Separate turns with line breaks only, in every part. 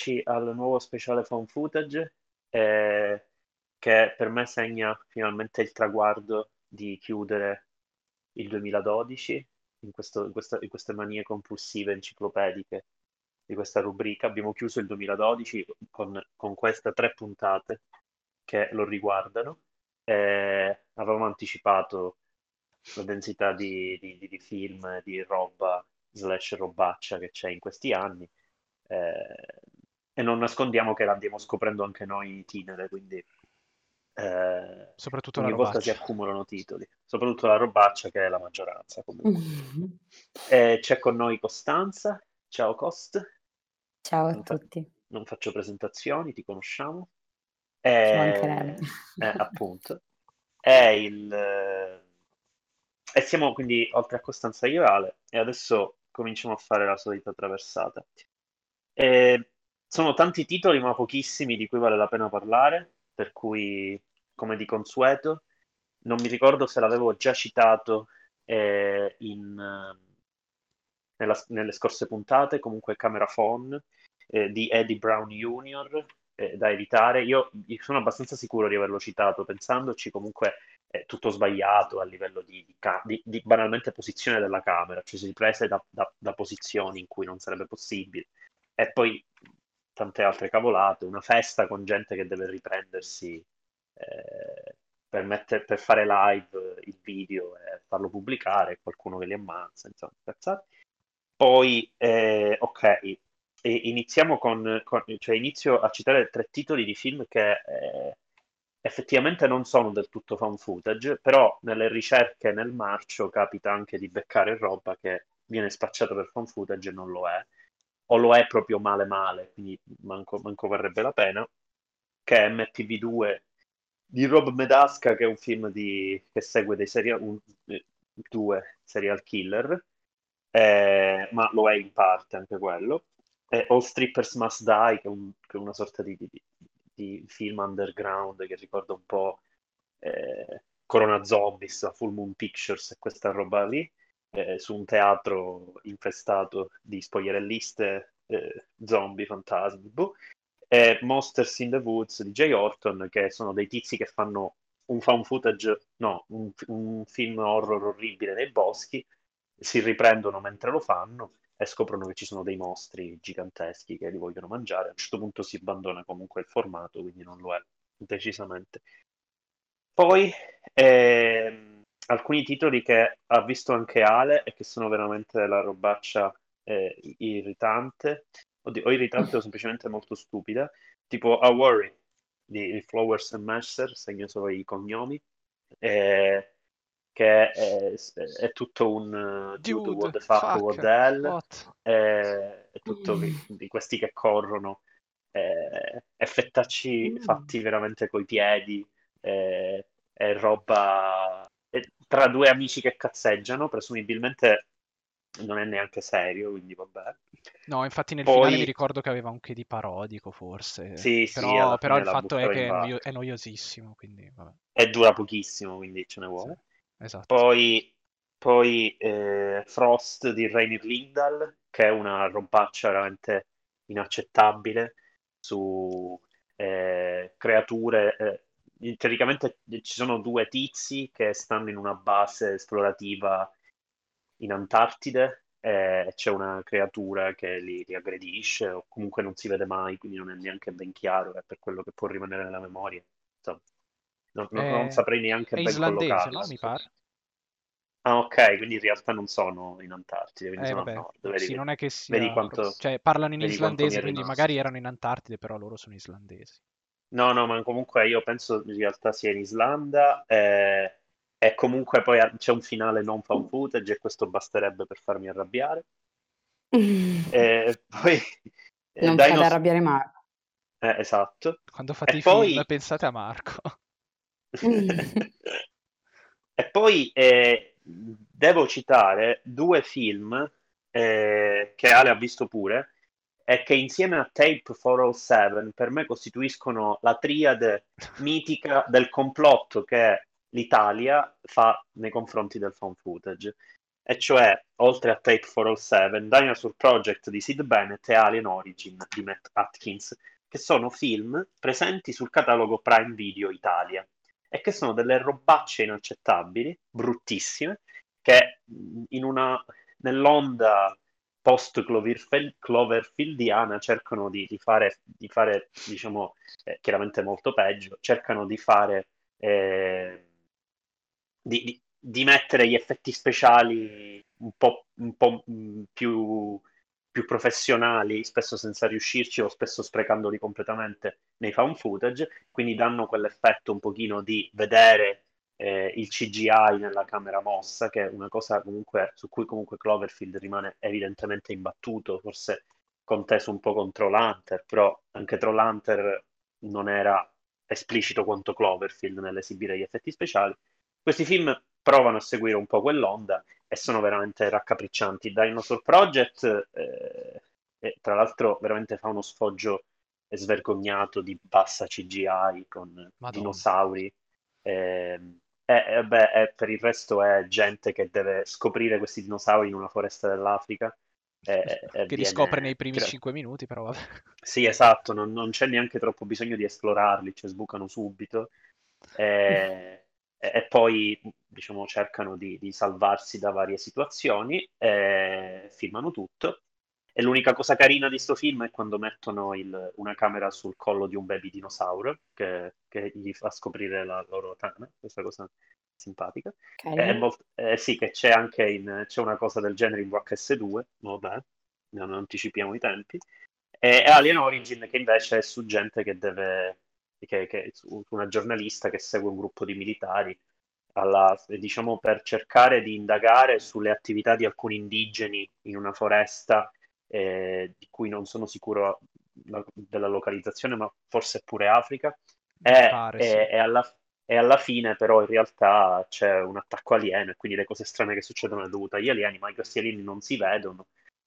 eccoci al nuovo speciale phone footage eh, che per me segna finalmente il traguardo di chiudere il 2012 in, questo, in, questa, in queste manie compulsive enciclopediche di questa rubrica. Abbiamo chiuso il 2012 con, con queste tre puntate che lo riguardano. Eh, avevamo anticipato la densità di, di, di film, di roba slash robaccia che c'è in questi anni eh, e non nascondiamo che l'andiamo scoprendo anche noi in tenere, quindi eh,
soprattutto
ogni
la
volta si accumulano titoli, soprattutto la robaccia che è la maggioranza comunque. eh, c'è con noi Costanza, ciao Cost.
Ciao a
non fa-
tutti.
non faccio presentazioni, ti conosciamo.
Ci
Eh,
mancherebbe.
eh, appunto. È il... eh, E siamo quindi oltre a Costanza io e e adesso cominciamo a fare la solita traversata. E sono tanti titoli, ma pochissimi di cui vale la pena parlare, per cui, come di consueto, non mi ricordo se l'avevo già citato eh, in, eh, nella- nelle scorse puntate, comunque Camera Phone eh, di Eddie Brown Jr., eh, da evitare. Io, io sono abbastanza sicuro di averlo citato, pensandoci comunque è tutto sbagliato a livello di, di di- di banalmente posizione della camera, cioè si riprese da, da- da posizioni in cui non sarebbe possibile. E poi tante altre cavolate, una festa con gente che deve riprendersi eh, per, mette- per fare live il video e farlo pubblicare, qualcuno che li ammazza, insomma, cazzate. Poi, eh, ok, iniziamo con, con- cioè inizio a citare tre titoli di film che eh, effettivamente non sono del tutto fan footage, però nelle ricerche nel marcio capita anche di beccare roba che viene spacciata per fan footage e non lo è, o lo è proprio male male, quindi manco, manco varrebbe la pena, che è MTV2 di Rob Medasca, che è un film di- che segue dei serial, un- due serial killer, eh, ma lo è in parte anche quello. E All Strippers Must Die, che è, un- che è una sorta di, di- di film underground che ricorda un po' eh, Corona Zombies, Full Moon Pictures e questa roba lì, eh, su un teatro infestato di spogliarelliste, eh, zombie, fantasmi, boh. E Monsters in the Woods di Jay Orton, che sono dei tizi che fanno un found footage, no, un, un film horror orribile nei boschi, si riprendono mentre lo fanno e scoprono che ci sono dei mostri giganteschi che li vogliono mangiare. A un certo punto si abbandona comunque il formato, quindi non lo è decisamente. Poi ehm, alcuni titoli che ha visto anche Ale e che sono veramente la robaccia eh, irritante, Oddio, o irritante o semplicemente molto stupida, tipo A Worry di Flowers and Mercer, segno solo i cognomi, eh, che è, è tutto un uh, dude,
Dude,
what the fuck,
fuck,
what the hell,
what?
eh, è tutto di, di questi che corrono, eh, effettacci
Mm.
fatti veramente coi piedi, eh, è roba tra due amici che cazzeggiano, presumibilmente non è neanche serio, quindi vabbè.
No, infatti nel
Poi-
finale mi ricordo che aveva un che di parodico, forse.
Sì, sì,
però,
alla
però il fatto è che è, è noiosissimo, quindi vabbè.
E dura pochissimo, quindi ce ne vuole.
Esatto.
Poi, poi eh, Frost di Rainer Lindahl, che è una robaccia veramente inaccettabile su eh, creature. eh, teoricamente ci sono due tizi che stanno in una base esplorativa in Antartide e c'è una creatura che li, li aggredisce o comunque non si vede mai, quindi non è neanche ben chiaro, è per quello che può rimanere nella memoria. Insomma, non, non- non saprei neanche ben
islandese,
collocarla.
no? Mi pare.
Ah, ok, quindi in realtà non sono in Antartide, quindi
Eh,
sono
vabbè,
a nord. Vedi,
sì, non è che sia...
vedi quanto-
Cioè, parlano in islandese, quindi magari erano in Antartide, però loro sono islandesi.
No, no, ma comunque io penso in realtà sia in Islanda eh, e comunque poi c'è un finale non found footage e questo basterebbe per farmi arrabbiare. E poi eh,
Non
Dino-
fate arrabbiare Marco.
eh, esatto.
Quando fate
E
i
poi-
film, pensate a Marco.
E poi eh, devo citare due film eh, che Ale ha visto pure e che insieme a Tape 407 per me costituiscono la triade mitica del complotto che l'Italia fa nei confronti del found footage. e cioè, oltre a Tape 407, Dinosaur Project di Sid Bennett e Alien Origin di Matt Atkins, che sono film presenti sul catalogo Prime Video Italia e che sono delle robacce inaccettabili, bruttissime, che in una, nell'onda post Cloverfieldiana cercano di, di, fare, di fare diciamo, eh, chiaramente molto peggio, cercano di fare, eh, di, di, mettere gli effetti speciali un po', un po più, più, professionali, spesso senza riuscirci o spesso sprecandoli completamente nei found footage, quindi danno quell'effetto un pochino di vedere eh, il CGI nella camera mossa, che è una cosa comunque su cui comunque Cloverfield rimane evidentemente imbattuto, forse conteso un po' con Trollhunter, però anche Trollhunter non era esplicito quanto Cloverfield nell'esibire gli effetti speciali. Questi film provano a seguire un po' quell'onda e sono veramente raccapriccianti. Dinosaur Project, eh, eh, tra l'altro, veramente fa uno sfoggio svergognato di bassa CGI con Madonna. dinosauri. Eh, eh, eh, beh, eh, per il resto è gente che deve scoprire questi dinosauri in una foresta dell'Africa.
Eh, che viene... li scopre nei primi 5 minuti, però vabbè.
Sì, esatto, non, non, c'è neanche troppo bisogno di esplorarli, cioè sbucano subito. E, e poi, diciamo, cercano di, di, salvarsi da varie situazioni, filmano tutto e l'unica cosa carina di questo film è quando mettono il, una camera sul collo di un baby dinosauro che, che gli fa scoprire la loro tana, questa cosa simpatica. Okay. Molto, eh, sì, che c'è anche in, c'è una cosa del genere in VHS2, vabbè, non anticipiamo i tempi. E Alien Origin che invece è su gente che deve, che, che, una giornalista che segue un gruppo di militari alla, diciamo per cercare di indagare sulle attività di alcuni indigeni in una foresta eh, di cui non sono sicuro la, della localizzazione, ma forse pure Africa. E, pare, e, sì. e, alla, e, alla, fine, però, in realtà c'è un attacco alieno e quindi le cose strane che succedono è dovute agli alieni, ma questi alieni non si vedono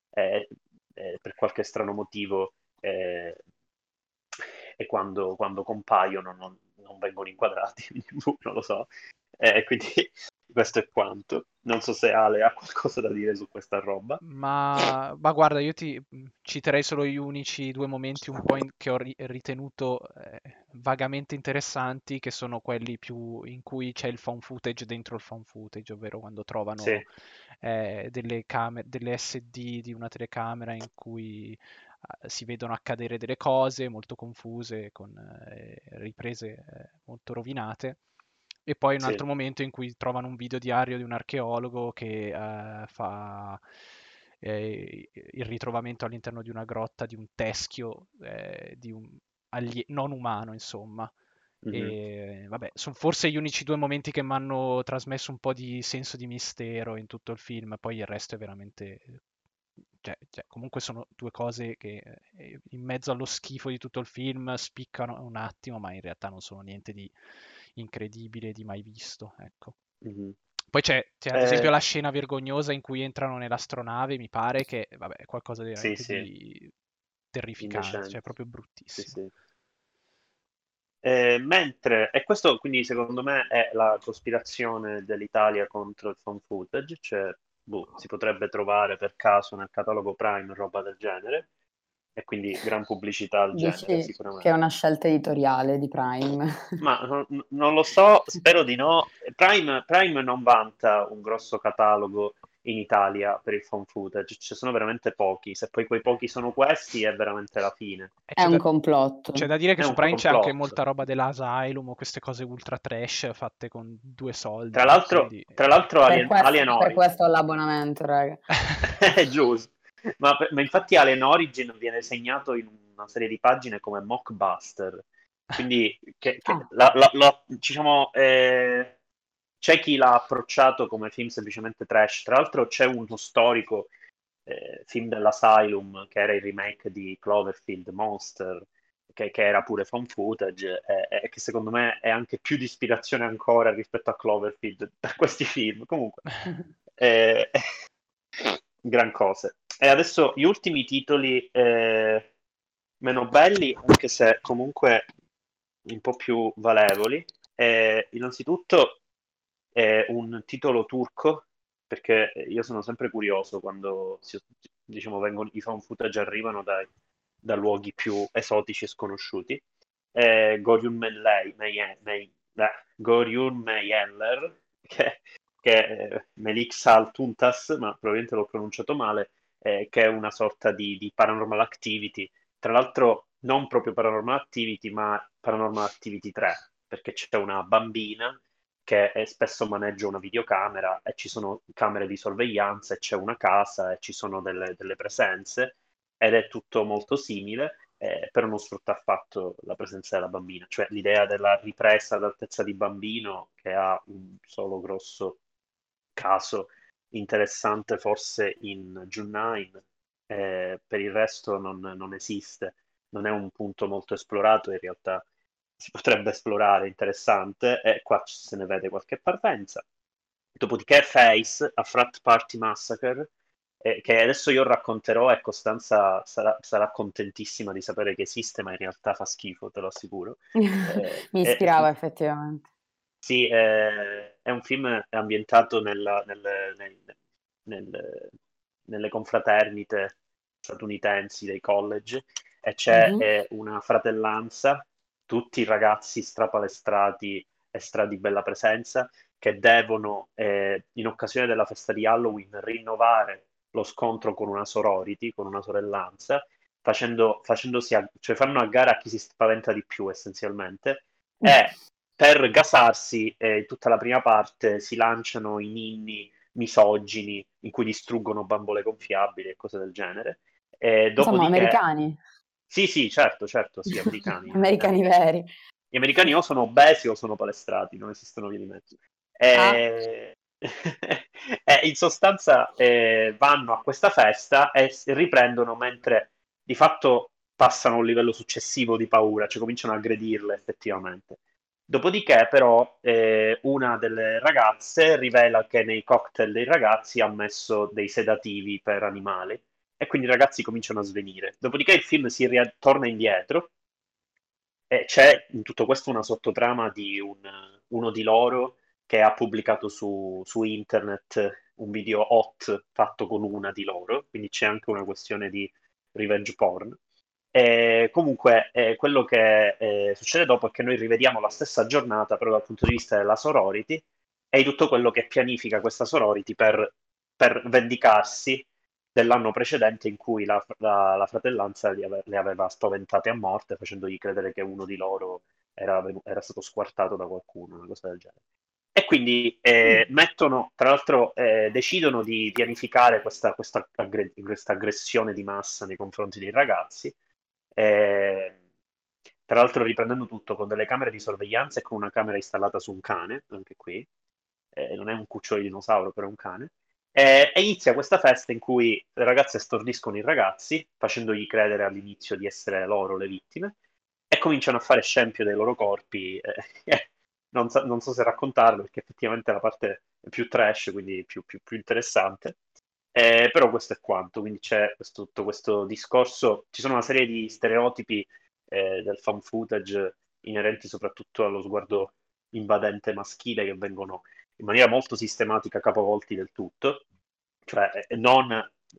e, per qualche strano motivo. e quando, quando compaiono non, non, vengono inquadrati, non lo so. E quindi questo è quanto. Non so se Ale ha qualcosa da dire su questa roba.
Ma, ma guarda, io ti citerei solo gli unici due momenti un po' in, che ho ri- ritenuto eh, vagamente interessanti, che sono quelli più in cui c'è il found footage dentro il found footage, ovvero quando trovano sì. eh, delle, camere, delle SD di una telecamera in cui eh, si vedono accadere delle cose molto confuse, con eh, riprese eh, molto rovinate e poi un sì. altro momento in cui trovano un video diario di un archeologo che eh, fa eh, il ritrovamento all'interno di una grotta di un teschio eh, di un allie- non umano, insomma. Mm-hmm. E vabbè, sono forse gli unici due momenti che mi hanno trasmesso un po' di senso di mistero in tutto il film, poi il resto è veramente cioè, cioè, comunque sono due cose che eh, in mezzo allo schifo di tutto il film spiccano un attimo, ma in realtà non sono niente di incredibile di mai visto. Ecco. Mm-hmm. Poi c'è, c'è ad esempio eh... la scena vergognosa in cui entrano nell'astronave, mi pare che vabbè, è qualcosa di, sì, sì. terrificante, Indecente. cioè proprio bruttissimo. Sì,
eh, mentre, e questo quindi secondo me è la cospirazione dell'Italia contro il phone footage, cioè boh, si potrebbe trovare per caso nel catalogo Prime roba del genere e quindi gran pubblicità al
Dici
genere sicuramente.
che è una scelta editoriale di Prime.
Ma non, non lo so, spero di no. Prime, Prime, non vanta un grosso catalogo in Italia per il phone footage, ci sono veramente pochi, se poi quei pochi sono questi è veramente la fine.
È un da, complotto.
C'è da dire che è su Prime complotto. c'è anche molta roba dell'Asylum o queste cose ultra trash fatte con due soldi.
Tra l'altro, quindi... tra l'altro Alien,
per questo,
Alien
Per questo ho l'abbonamento, raga.
è giusto. Ma, ma, infatti Alien Origin viene segnato in una serie di pagine come mockbuster. Quindi che, che ah. la, la, la, diciamo, eh, c'è chi l'ha approcciato come film semplicemente trash. Tra l'altro c'è uno storico eh, film dell'Asylum che era il remake di Cloverfield Monster, che, che era pure fan footage, e eh, che secondo me è anche più di ispirazione ancora rispetto a Cloverfield per questi film. Comunque, eh, gran cose. E adesso gli ultimi titoli eh, meno belli, anche se comunque un po' più valevoli. Eh, innanzitutto è un titolo turco perché io sono sempre curioso quando si- diciamo, vengono, i found footage arrivano dai- da luoghi più esotici e sconosciuti. E Goriun Mellei, Meye- Mei- eh, Goriun Meyeller, che, che è Melik Sal Tuntas, ma probabilmente l'ho pronunciato male, eh, che è una sorta di, di paranormal activity. Tra l'altro non proprio paranormal activity, ma paranormal activity 3, perché c'è una bambina che eh, spesso maneggia una videocamera e ci sono camere di sorveglianza e c'è una casa e ci sono delle, delle presenze ed è tutto molto simile, eh, però non sfrutta affatto la presenza della bambina, cioè l'idea della ripresa ad altezza di bambino che ha un solo grosso caso interessante forse in June 9, eh, per il resto non, non esiste, non è un punto molto esplorato in realtà si potrebbe esplorare, interessante, e qua se ne vede qualche parvenza. Dopodiché Face, a Frat Party Massacre, eh, che adesso io racconterò e Costanza sarà, sarà, contentissima di sapere che esiste, ma in realtà fa schifo, te lo assicuro.
Eh, Mi ispirava eh, effettivamente.
Sì, eh, è un film ambientato nella, nel, nel, nel, nelle confraternite statunitensi dei college e c'è mm-hmm. una fratellanza tutti ragazzi strapalestrati e stra di bella presenza che devono, eh, in occasione della festa di Halloween, rinnovare lo scontro con una sorority, con una sorellanza, facendo, facendosi a, cioè fanno a gara a chi si spaventa di più essenzialmente. Mm. E per gasarsi, eh, tutta la prima parte si lanciano in inni misogini in cui distruggono bambole gonfiabili e cose del genere. E
Insomma, americani.
Sì, sì, certo, certo, sì, americani.
americani veri.
Gli americani o sono obesi o sono palestrati, non esistono vie di mezzo. E... Ah. in sostanza eh, vanno a questa festa e riprendono mentre di fatto passano a un livello successivo di paura, cioè cominciano a aggredirle effettivamente. Dopodiché, però, eh, una delle ragazze rivela che nei cocktail dei ragazzi ha messo dei sedativi per animali e quindi i ragazzi cominciano a svenire. Dopodiché il film si ritorna indietro e c'è in tutto questo una sottotrama di un, uno di loro che ha pubblicato su, su, internet un video hot fatto con una di loro, quindi c'è anche una questione di revenge porn. E comunque eh, quello che eh, succede dopo è che noi rivediamo la stessa giornata però dal punto di vista della sorority e di tutto quello che pianifica questa sorority per, per vendicarsi dell'anno precedente in cui la, la, la fratellanza ave, le aveva spaventate a morte facendogli credere che uno di loro era, era stato squartato da qualcuno, una cosa del genere. E quindi eh, mm. mettono, tra l'altro, eh, decidono di pianificare questa, questa, aggre- questa, aggressione di massa nei confronti dei ragazzi. Eh, tra l'altro, riprendendo tutto con delle camere di sorveglianza e con una camera installata su un cane, anche qui. Eh, non è un cucciolo di dinosauro, però è un cane. E, e, inizia questa festa in cui le ragazze stordiscono i ragazzi, facendogli credere all'inizio di essere loro le vittime, e cominciano a fare scempio dei loro corpi. Eh, non, so, non, so, se raccontarlo, perché effettivamente è la parte più trash, quindi più, più, più interessante. Eh, però questo è quanto, quindi c'è questo, tutto questo discorso, ci sono una serie di stereotipi eh, del fan footage inerenti soprattutto allo sguardo invadente maschile che vengono in maniera molto sistematica capovolti del tutto, cioè eh, non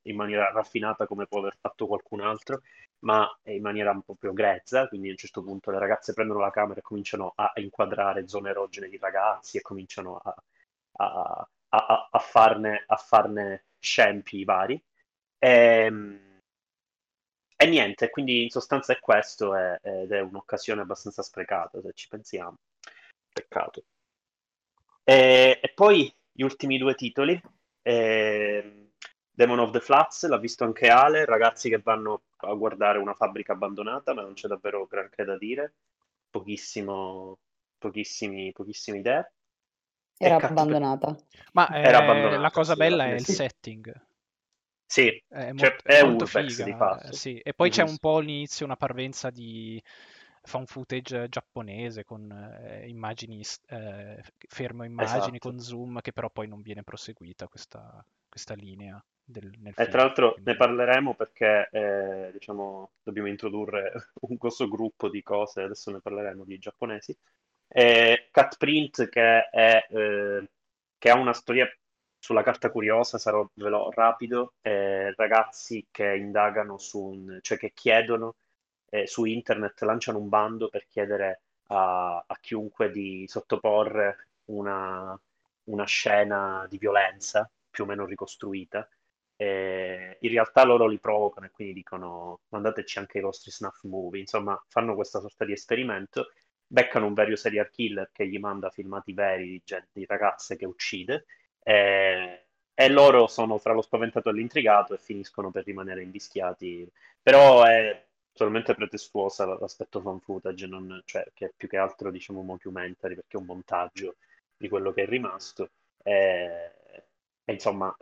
in maniera raffinata come può aver fatto qualcun altro, ma in maniera un po' più grezza, quindi a un certo punto le ragazze prendono la camera e cominciano a inquadrare zone erogene di ragazzi e cominciano a, a, a, a farne, farne, scempi vari. E, ehm, e, niente, quindi in sostanza è questo ed è un'occasione abbastanza sprecata se ci pensiamo. Peccato. E, e poi gli ultimi due titoli. Eh, Demon of the Flats, l'ha visto anche Ale, ragazzi che vanno a guardare una fabbrica abbandonata, ma non c'è davvero granché da dire. Pochissimo, pochissimi, pochissime idee.
Era abbandonata.
Ma eh, Era abbandonata, la cosa sì, bella è il setting.
Sì,
è, cioè, molto,
è
molto
Urbex
figa,
di fatto.
Sì. E poi mm-hmm. c'è un po' all'inizio una parvenza di fan footage giapponese con eh, immagini, eh, fermo immagini esatto. con zoom, che però poi non viene proseguita questa, questa linea. Del, nel
e tra l'altro ne parleremo perché eh, diciamo, dobbiamo introdurre un grosso gruppo di cose, adesso ne parleremo di giapponesi. Eh, Cut Print che, è, eh, che ha una storia sulla carta curiosa sarò ve eh, velo rapido, eh, ragazzi che indagano su un, cioè che chiedono eh, su internet, lanciano un bando per chiedere a, a chiunque di sottoporre una, una, scena di violenza più o meno ricostruita. in realtà loro li provocano e quindi dicono mandateci anche i vostri snuff movie, insomma fanno questa sorta di esperimento beccano un vero serial killer che gli manda filmati veri di, gente, di ragazze che uccide eh, e loro sono fra lo spaventato e l'intrigato e finiscono per rimanere invischiati. Però è solamente pretestuosa l'aspetto fan footage, non, cioè, che è più che altro diciamo mockumentary perché è un montaggio di quello che è rimasto. E, e insomma,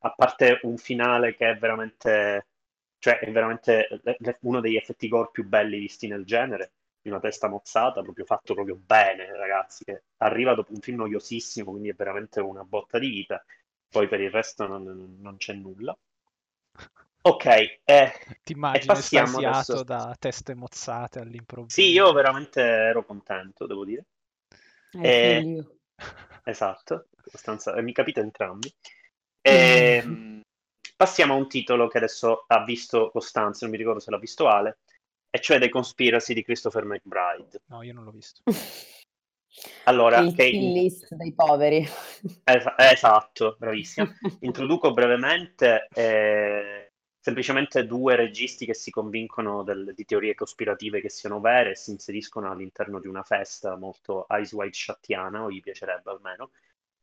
a parte un finale che è veramente, cioè, è veramente uno degli effetti gore più belli visti nel genere, di una testa mozzata, proprio fatto proprio bene, ragazzi, che arriva dopo un film noiosissimo, quindi è veramente una botta di vita. Poi per il resto non, non c'è nulla. Ok, eh,
ti immagini estasiato adesso... da teste mozzate all'improvviso?
Sì, io veramente ero contento, devo dire. Eh, eh, esatto, abbastanza... mi capite entrambi. E, mm. passiamo a un titolo che adesso ha visto Costanza, non mi ricordo se l'ha visto Ale, e cioè The Conspiracy di Christopher McBride.
No, io non l'ho visto.
Allora,
il che... list dei poveri.
Es- esatto, bravissimo. Introduco brevemente eh, semplicemente due registi che si convincono del, di teorie cospirative che siano vere e si inseriscono all'interno di una festa molto Eyes Wide Shattiana, o gli piacerebbe almeno,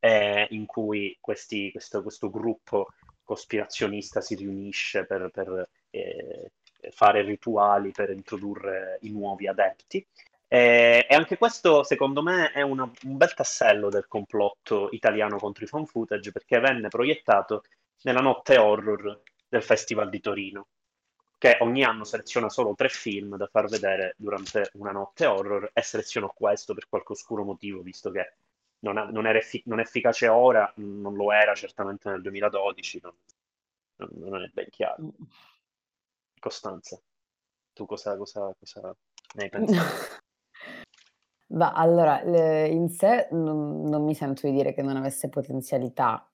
eh, in cui questi, questo, questo, gruppo cospirazionista si riunisce per, per eh, fare rituali per introdurre i nuovi adepti. E, e anche questo, secondo me, è una, un bel tassello del complotto italiano contro i fan footage perché venne proiettato nella notte horror del Festival di Torino, che ogni anno seleziona solo tre film da far vedere durante una notte horror e selezionò questo per qualche oscuro motivo, visto che non, ha, non, effi- non è efficace ora, non lo era certamente nel 2012, non, non è ben chiaro. Costanza, tu cosa, cosa, cosa ne hai pensato?
Ma allora, in sé non, non mi sento di dire che non avesse potenzialità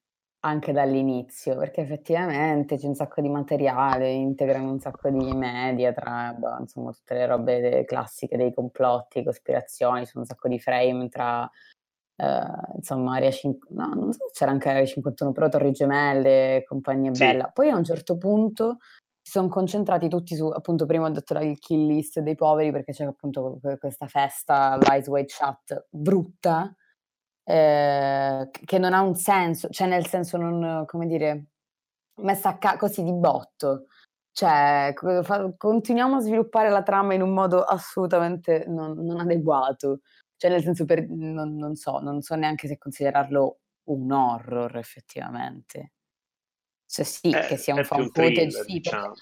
anche dall'inizio, perché effettivamente c'è un sacco di materiale, integrano un sacco di media tra, boh, insomma, tutte le robe classiche dei complotti, cospirazioni, sono un sacco di frame tra, eh, insomma, Area 5, no, non so se c'era anche Area 51, però Torri Gemelle, compagnia sì. bella. Poi a un certo punto si sono concentrati tutti su, appunto, prima ho detto il kill list dei poveri perché c'è appunto questa festa, l'Ice White Chat brutta, eh, che non ha un senso, cioè nel senso non, come dire, messa a ca- così di botto. Cioè, fa- continuiamo a sviluppare la trama in un modo assolutamente non, non adeguato. Cioè, nel senso, per, non, non so, non so neanche se considerarlo un horror effettivamente. Cioè sì,
eh,
che sia un fan footage, sì, diciamo.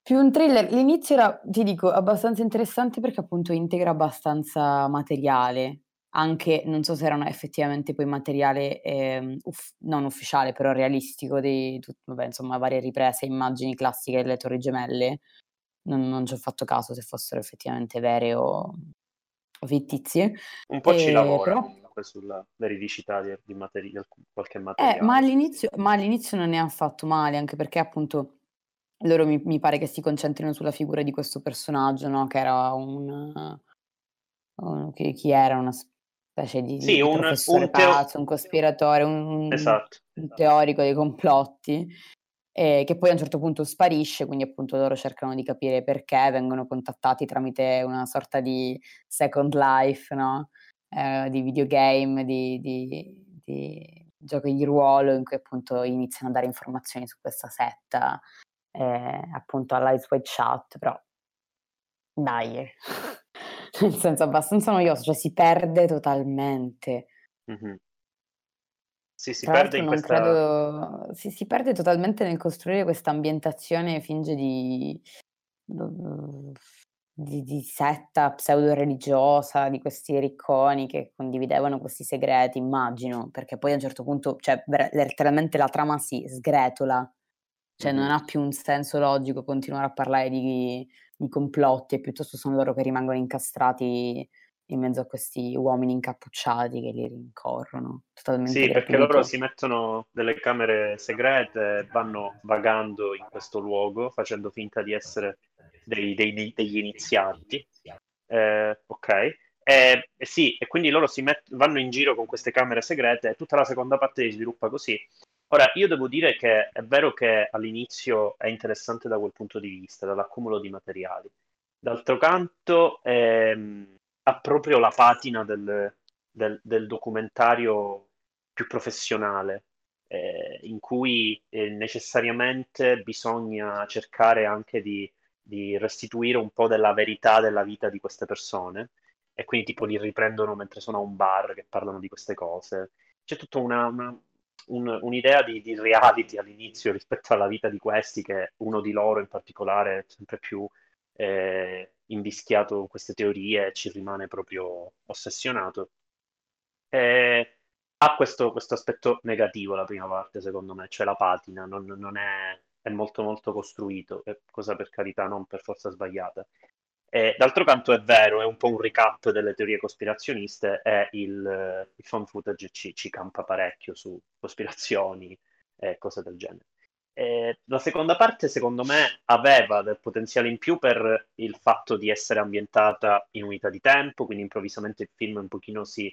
più un thriller. L'inizio era, ti dico, abbastanza interessante perché appunto integra abbastanza materiale, anche, non so se era effettivamente poi materiale eh, uff, non ufficiale, però realistico di, tut, vabbè, insomma, varie riprese, immagini classiche delle Torri Gemelle. Non, non ci ho fatto caso se fossero effettivamente vere o, o fittizie.
Un po' e, ci lavora. Però comunque sulla veridicità di, di materia, qualche materiale.
Eh, ma, all'inizio, ma all'inizio non ne ha fatto male, anche perché appunto loro mi, mi, pare che si concentrino sulla figura di questo personaggio, no? che era un... un chi, chi, era? Una specie di, sì, di un, professore un teo... pazzo, un cospiratore, un,
esatto.
un teorico dei complotti. Eh, che poi a un certo punto sparisce, quindi appunto loro cercano di capire perché vengono contattati tramite una sorta di second life, no? Eh, di videogame, di, di, di, giochi di ruolo in cui appunto iniziano a dare informazioni su questa setta, eh, appunto all'Ice White Chat, però dai, nel senso abbastanza noioso, cioè si perde totalmente.
Mm-hmm. Sì, si Tra perde in questa...
credo... si, si perde totalmente nel costruire questa ambientazione, finge di di, di setta pseudo-religiosa, di questi ricconi che condividevano questi segreti, immagino, perché poi a un certo punto, cioè, letteralmente la trama si sgretola, cioè non ha più un senso logico continuare a parlare di, di complotti e piuttosto sono loro che rimangono incastrati in mezzo a questi uomini incappucciati che li rincorrono. Totalmente
Sì, perché
gratuito.
loro si mettono delle camere segrete, vanno vagando in questo luogo, facendo finta di essere dei- dei- degli iniziati. Eh, ok. E, e sì, e quindi loro si met- vanno in giro con queste camere segrete e tutta la seconda parte si sviluppa così. Ora, io devo dire che è vero che all'inizio è interessante da quel punto di vista, dall'accumulo di materiali. D'altro canto, ehm, ha proprio la patina del, del- del documentario più professionale, eh, in cui eh, necessariamente bisogna cercare anche di, di restituire un po' della verità della vita di queste persone, e quindi tipo li riprendono mentre sono a un bar che parlano di queste cose. C'è tutta una, una- un- un'idea di, di reality all'inizio rispetto alla vita di questi, che uno di loro in particolare è sempre più eh, invischiato in queste teorie e ci rimane proprio ossessionato. E ha questo, questo aspetto negativo la prima parte, secondo me, cioè la patina, non, non è, è molto molto costruito, è cosa per carità non per forza sbagliata. E, d'altro canto è vero, è un po' un recap delle teorie cospirazioniste e il, il found footage ci, ci campa parecchio su cospirazioni e cose del genere. E la seconda parte, secondo me, aveva del potenziale in più per il fatto di essere ambientata in unità di tempo, quindi improvvisamente il film un pochino si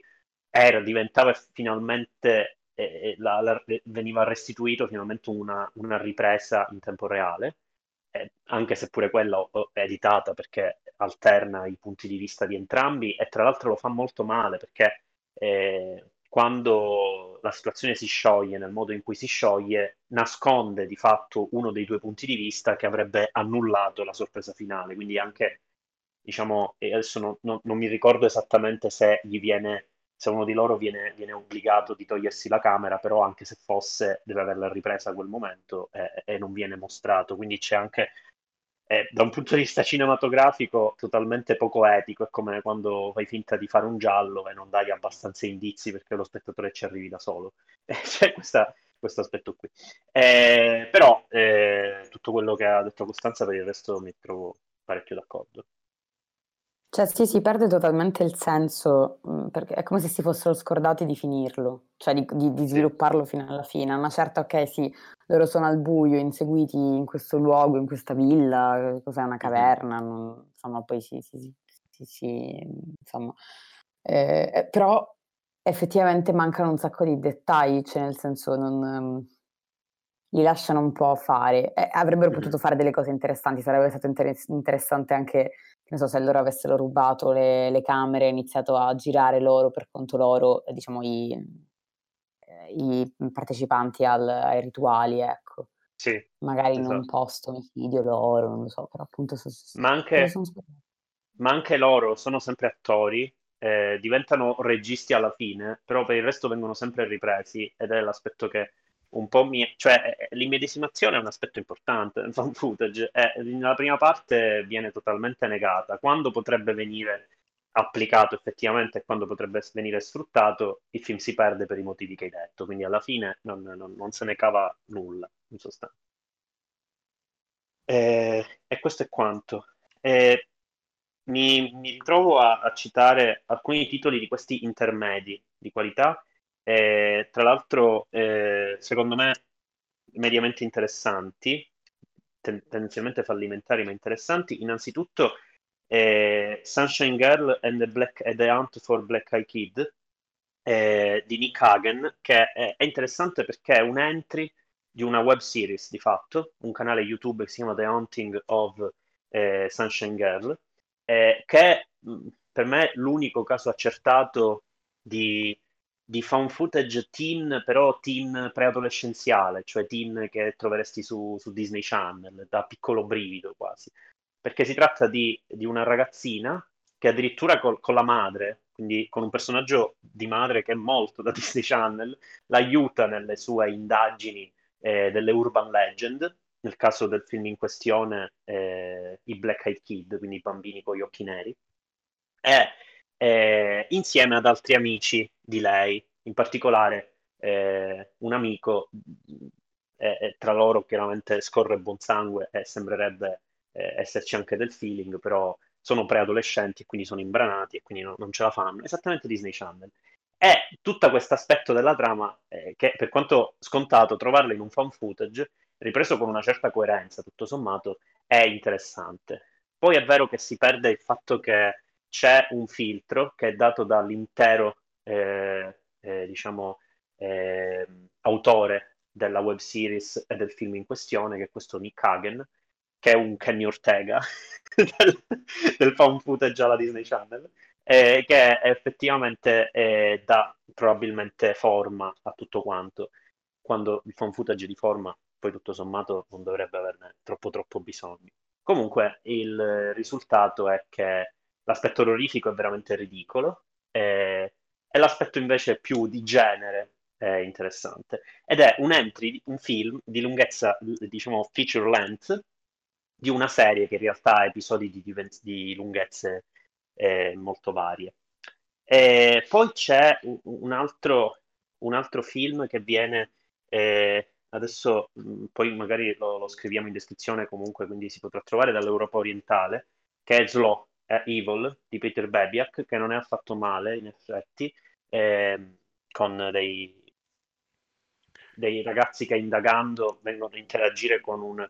era, diventava finalmente, eh, la- la- veniva restituito finalmente una, una ripresa in tempo reale, eh, anche se pure quella è editata perché alterna i punti di vista di entrambi e tra l'altro lo fa molto male perché eh, quando la situazione si scioglie nel modo in cui si scioglie, nasconde di fatto uno dei due punti di vista che avrebbe annullato la sorpresa finale. Quindi anche, diciamo, e adesso non, non- non mi ricordo esattamente se gli viene, se uno di loro viene, viene obbligato di togliersi la camera, però anche se fosse, deve averla ripresa a quel momento e, e non viene mostrato. Quindi c'è anche è da un punto di vista cinematografico totalmente poco etico, è come quando fai finta di fare un giallo e non dai abbastanza indizi perché lo spettatore ci arrivi da solo. C'è questa- questo aspetto qui. Eh, però eh, tutto quello che ha detto Costanza per il resto mi trovo parecchio d'accordo.
Cioè, sì, si perde totalmente il senso, mh, perché è come se si fossero scordati di finirlo, cioè di, di- di svilupparlo fino alla fine. A Una certa, ok, sì, loro sono al buio, inseguiti in questo luogo, in questa villa, eh, cos'è una caverna, non- insomma, poi si, si- si- si- si- insomma, eh, eh, però effettivamente mancano un sacco di dettagli, cioè nel senso non... ehm, li lasciano un po' fare. Eh, avrebbero
Mhm.
potuto fare delle cose interessanti, sarebbe stato inter- interessante anche, che ne so, se loro avessero rubato le, le camere e iniziato a girare loro per conto loro, eh, diciamo, i, eh, i partecipanti al- ai rituali, ecco.
Sì,
Magari in un
esatto.
posto omicidio loro, non lo so, però appunto so- so-
Ma anche,
sono
ma anche loro sono sempre attori, eh, diventano registi alla fine, però per il resto vengono sempre ripresi ed è l'aspetto che un po' mi... cioè eh, l'immedesimazione è un aspetto importante nel fan footage, e nella prima parte viene totalmente negata, quando potrebbe venire applicato effettivamente e quando potrebbe venire sfruttato, il film si perde per i motivi che hai detto, quindi alla fine non, non- non se ne cava nulla, in sostanza. Eh, e questo è quanto. Eh, mi, mi ritrovo a, a citare alcuni titoli di questi intermedi di qualità, eh, tra l'altro, eh, secondo me, mediamente interessanti, ten- tendenzialmente fallimentari ma interessanti. Innanzitutto, eh, Sunshine Girl and the, Black, and the Hunt for Black Eye Kid eh, di Nick Hagen, che è, è interessante perché è un entry di una web series di fatto, un canale YouTube che si chiama The Haunting of eh, Sunshine Girl, eh, che è per me l'unico caso accertato di, di found footage teen, però teen preadolescenziale, cioè teen che troveresti su, su Disney Channel, da piccolo brivido quasi. Perché si tratta di, di una ragazzina che addirittura col- con la madre, quindi con un personaggio di madre che è molto da Disney Channel, l'aiuta nelle sue indagini eh, delle urban legend, nel caso del film in questione eh, i Black Eyed Kid, quindi i bambini con gli occhi neri, e eh, insieme ad altri amici di lei, in particolare eh, un amico, eh, eh, tra loro chiaramente scorre buon sangue e sembrerebbe eh, esserci anche del feeling, però sono preadolescenti e quindi sono imbranati e quindi no, non ce la fanno. Esattamente Disney Channel. E tutto questo aspetto della trama, eh, che per quanto scontato trovarlo in un fan footage, ripreso con una certa coerenza, tutto sommato, è interessante. Poi è vero che si perde il fatto che c'è un filtro che è dato dall'intero, eh, eh, diciamo, eh, autore della web series e del film in questione, che è questo Nick Hagen, che è un Kenny Ortega del, del found footage alla Disney Channel, eh, che effettivamente eh, dà probabilmente forma a tutto quanto, quando il found footage di forma poi tutto sommato non dovrebbe averne troppo troppo bisogno. Comunque il risultato è che l'aspetto orrorifico è veramente ridicolo e, e l'aspetto invece più di genere è interessante. Ed è un entry, un film di lunghezza, diciamo, feature length, di una serie che in realtà ha episodi di, di lunghezze eh, molto varie. E poi c'è un altro, un altro film che viene eh, adesso mh, poi magari lo, lo, scriviamo in descrizione comunque, quindi si potrà trovare dall'Europa orientale, che è Slow, è Evil di Peter Bebiak, che non è affatto male in effetti, eh, con dei, dei, ragazzi che indagando vengono a interagire con un,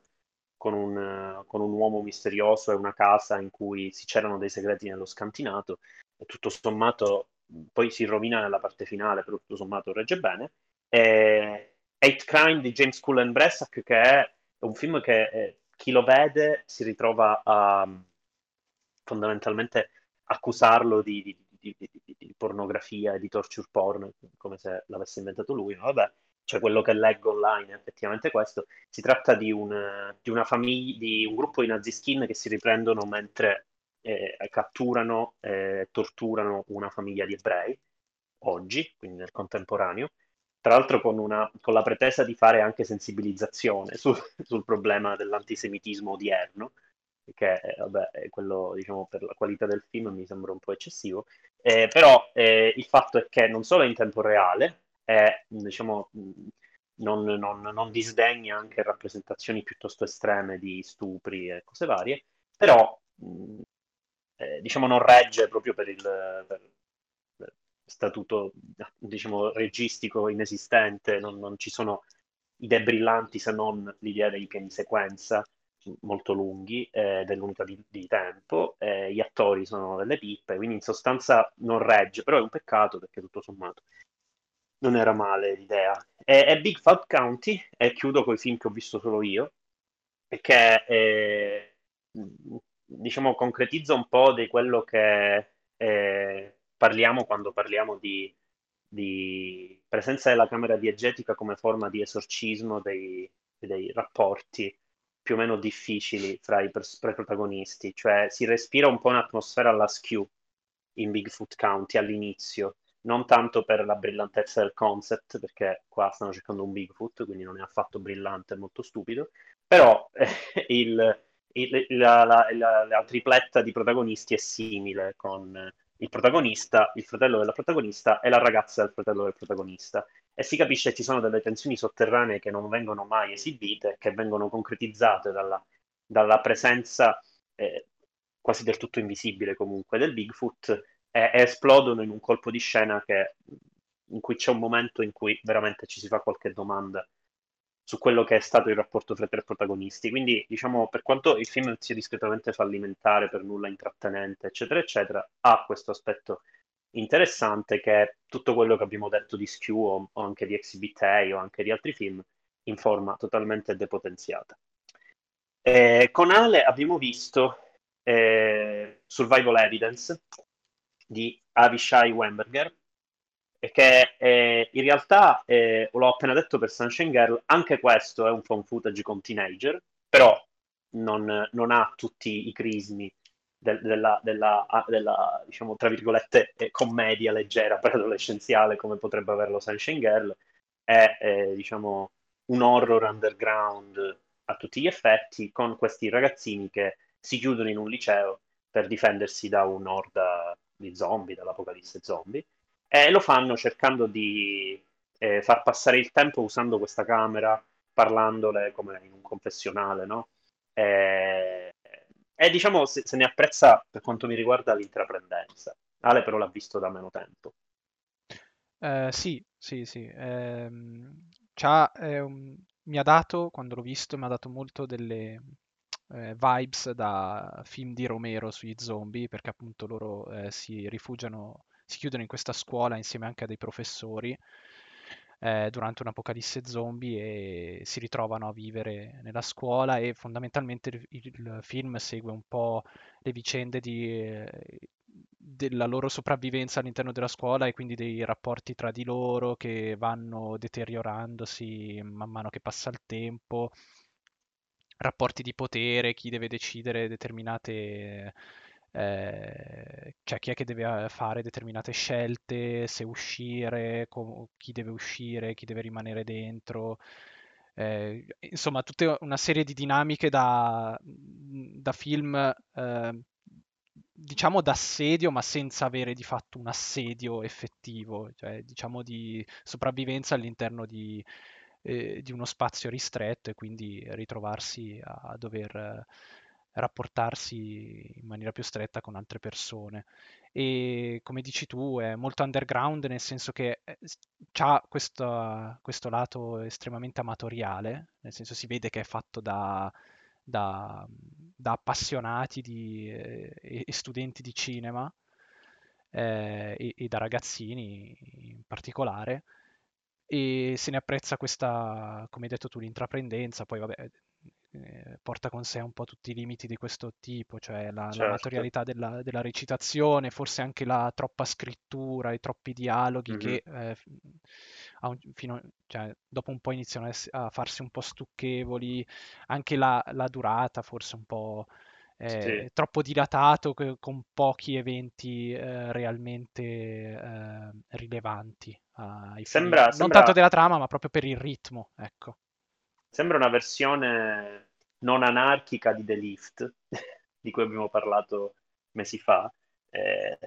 con, un, con un uomo misterioso e una casa in cui si c'erano dei segreti nello scantinato e tutto sommato poi si rovina nella parte finale, però tutto sommato regge bene. E, Hate Crime di James Cullen Bressac, che è un film che eh, chi lo vede si ritrova a fondamentalmente accusarlo di, di, di, di, pornografia e di torture porn, come se l'avesse inventato lui. Vabbè, cioè quello che leggo online è effettivamente questo. Si tratta di, un, una famiglia, di un gruppo di naziskin che si riprendono mentre eh, catturano e eh, torturano una famiglia di ebrei oggi, quindi nel contemporaneo tra l'altro con, una, con, la pretesa di fare anche sensibilizzazione su, sul problema dell'antisemitismo odierno, che vabbè, è quello diciamo, per la qualità del film mi sembra un po' eccessivo, eh, però eh, il fatto è che non solo è in tempo reale, è, diciamo, non, non, non, disdegna anche rappresentazioni piuttosto estreme di stupri e cose varie, però eh, diciamo non regge proprio per il, per, statuto diciamo, registico inesistente, non, non, ci sono idee brillanti se non l'idea dei piani sequenza molto lunghi eh, dell'unità di, di tempo, eh, gli attori sono delle pippe, quindi in sostanza non regge, però è un peccato perché tutto sommato non era male l'idea. È, è Big Fat County, e chiudo con i film che ho visto solo io, che eh, diciamo concretizza un po' di quello che è parliamo quando parliamo di, di presenza della camera diegetica come forma di esorcismo dei, dei rapporti più o meno difficili fra i, i, protagonisti, cioè si respira un po' un'atmosfera alla skew in Bigfoot County all'inizio, non tanto per la brillantezza del concept, perché qua stanno cercando un Bigfoot, quindi non è affatto brillante, è molto stupido, però eh, il, il, la, la, la, la, tripletta di protagonisti è simile con il protagonista, il fratello della protagonista e la ragazza del fratello del protagonista. E si capisce che ci sono delle tensioni sotterranee che non vengono mai esibite, che vengono concretizzate dalla, dalla presenza eh, quasi del tutto invisibile comunque del Bigfoot e, e, esplodono in un colpo di scena che, in cui c'è un momento in cui veramente ci si fa qualche domanda su quello che è stato il rapporto fra i tre protagonisti. Quindi, diciamo, per quanto il film sia discretamente fallimentare, per nulla intrattenente, eccetera, eccetera, ha questo aspetto interessante che tutto quello che abbiamo detto di Skew o, o anche di Exhibit o anche di altri film in forma totalmente depotenziata. Eh, con Ale abbiamo visto eh, Survival Evidence di Avishai Wemberger, che eh, in realtà, eh, l'ho appena detto per Sunshine Girl, anche questo è un phone footage con teenager, però non, non ha tutti i crismi del, della, della, della, diciamo, tra virgolette, eh, commedia leggera preadolescenziale come potrebbe averlo Sunshine Girl, è, eh, diciamo, un horror underground a tutti gli effetti, con questi ragazzini che si chiudono in un liceo per difendersi da un'orda di zombie, dall'apocalisse zombie e lo fanno cercando di eh, far passare il tempo usando questa camera, parlandole come in un confessionale, no? E, E diciamo se, se ne apprezza per quanto mi riguarda l'intraprendenza. Ale però l'ha visto da meno tempo.
Eh, sì, sì, sì. Ehm, c'ha, eh, un- mi ha dato, quando l'ho visto, mi ha dato molto delle eh, vibes da film di Romero sugli zombie, perché appunto loro eh, si rifugiano, si chiudono in questa scuola insieme anche a dei professori eh, durante un'apocalisse zombie e si ritrovano a vivere nella scuola e fondamentalmente il, il film segue un po' le vicende di, eh, della loro sopravvivenza all'interno della scuola e quindi dei rapporti tra di loro che vanno deteriorandosi man mano che passa il tempo, rapporti di potere, chi deve decidere determinate eh, cioè chi è che deve eh, fare determinate scelte, se uscire, co- chi deve uscire, chi deve rimanere dentro. Eh, insomma, tutta una serie di dinamiche da, da film, eh, diciamo d'assedio, ma senza avere di fatto un assedio effettivo, cioè diciamo di sopravvivenza all'interno di, eh, di uno spazio ristretto e quindi ritrovarsi a dover rapportarsi in maniera più stretta con altre persone. E come dici tu, è molto underground nel senso che ha questo, questo lato estremamente amatoriale, nel senso si vede che è fatto da, da, da appassionati di, eh, e studenti di cinema eh, e, e, da ragazzini in particolare e se ne apprezza questa, come hai detto tu, l'intraprendenza, poi vabbè, eh, porta con sé un po' tutti i limiti di questo tipo, cioè la, certo. la materialità della, della, recitazione, forse anche la troppa scrittura, i troppi dialoghi mm-hmm. che eh, un, fino, cioè, dopo un po' iniziano a, farsi un po' stucchevoli, anche la, la durata forse un po'... Eh, sì. troppo dilatato con pochi eventi eh, realmente eh, rilevanti ai sembra, non sembra... tanto della trama ma proprio per il ritmo ecco
Sembra una versione non anarchica di The Lift, di cui abbiamo parlato mesi fa, eh,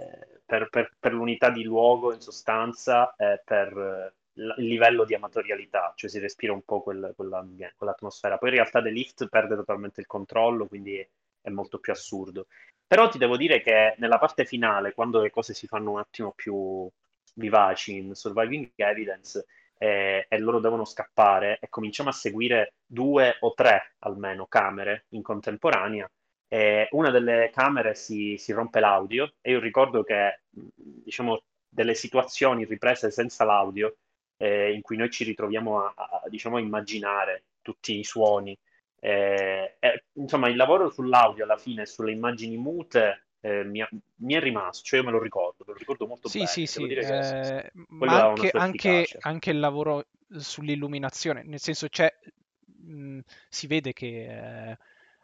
per, per, per, l'unità di luogo in sostanza e per il livello di amatorialità, cioè si respira un po' quel, quella, quell'atmosfera. Poi in realtà The Lift perde totalmente il controllo, quindi è, è molto più assurdo. Però ti devo dire che nella parte finale, quando le cose si fanno un attimo più vivaci in Surviving Evidence, e, e, loro devono scappare e cominciamo a seguire due o tre almeno camere in contemporanea. E una delle camere si, si rompe l'audio e io ricordo che diciamo delle situazioni riprese senza l'audio eh, in cui noi ci ritroviamo a, a, diciamo, immaginare tutti i suoni. Eh, eh, insomma, il lavoro sull'audio alla fine, sulle immagini mute, eh, mi, mi, è rimasto, cioè io me lo ricordo, me lo ricordo molto
sì,
bene.
Sì, sì, eh, ma anche, anche, anche, il lavoro sull'illuminazione, nel senso c'è, mh, si vede che eh,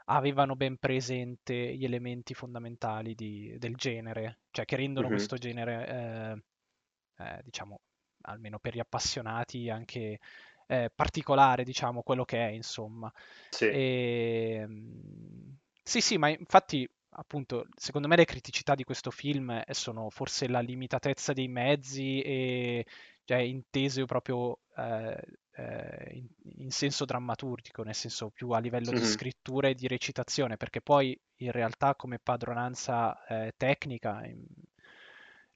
avevano ben presente gli elementi fondamentali di, del genere, cioè che rendono mm-hmm. questo genere, eh, eh, diciamo, almeno per gli appassionati, anche eh, particolare, diciamo, quello che è, insomma. Sì. E, ehm, sì, sì, ma infatti appunto, secondo me le criticità di questo film sono forse la limitatezza dei mezzi e cioè, intese proprio eh, eh, in, in, senso drammaturgico, nel senso più a livello mm-hmm. di scrittura e di recitazione, perché poi in realtà come padronanza eh, tecnica, in,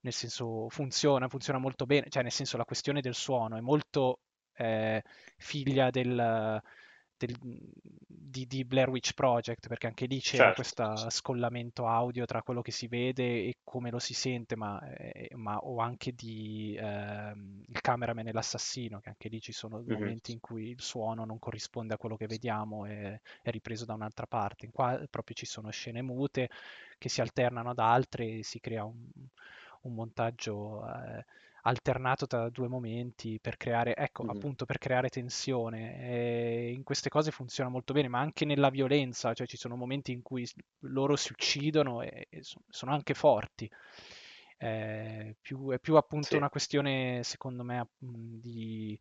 nel senso funziona, funziona molto bene, cioè nel senso la questione del suono è molto eh, figlia del del, di, di, Blair Witch Project, perché anche lì c'era certo. questo scollamento audio tra quello che si vede e come lo si sente, ma, eh, ma o anche di eh, Il cameraman e l'assassino, che anche lì ci sono mm-hmm. momenti in cui il suono non corrisponde a quello che vediamo e è ripreso da un'altra parte. In qua proprio ci sono scene mute che si alternano ad altre e si crea un, un montaggio... Eh, alternato tra due momenti per creare, ecco, mm-hmm. appunto per creare tensione. E in queste cose funziona molto bene, ma anche nella violenza, cioè ci sono momenti in cui loro si uccidono e, e sono anche forti. È più, è più appunto sì. una questione, secondo me, di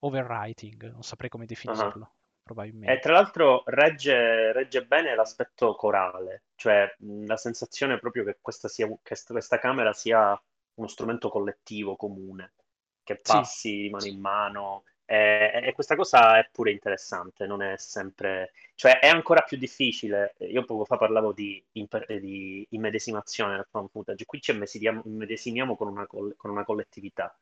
overwriting, non saprei come definirlo. Uh-huh. Probabilmente.
E tra l'altro regge, regge, bene l'aspetto corale, cioè la sensazione proprio che questa, sia, che questa camera sia uno strumento collettivo comune, che passi sì. di mano in mano, E, e, questa cosa è pure interessante, non è sempre... cioè è ancora più difficile. Io poco fa parlavo di, di immedesimazione nel fan footage, qui ci immedesimiamo con una, con una collettività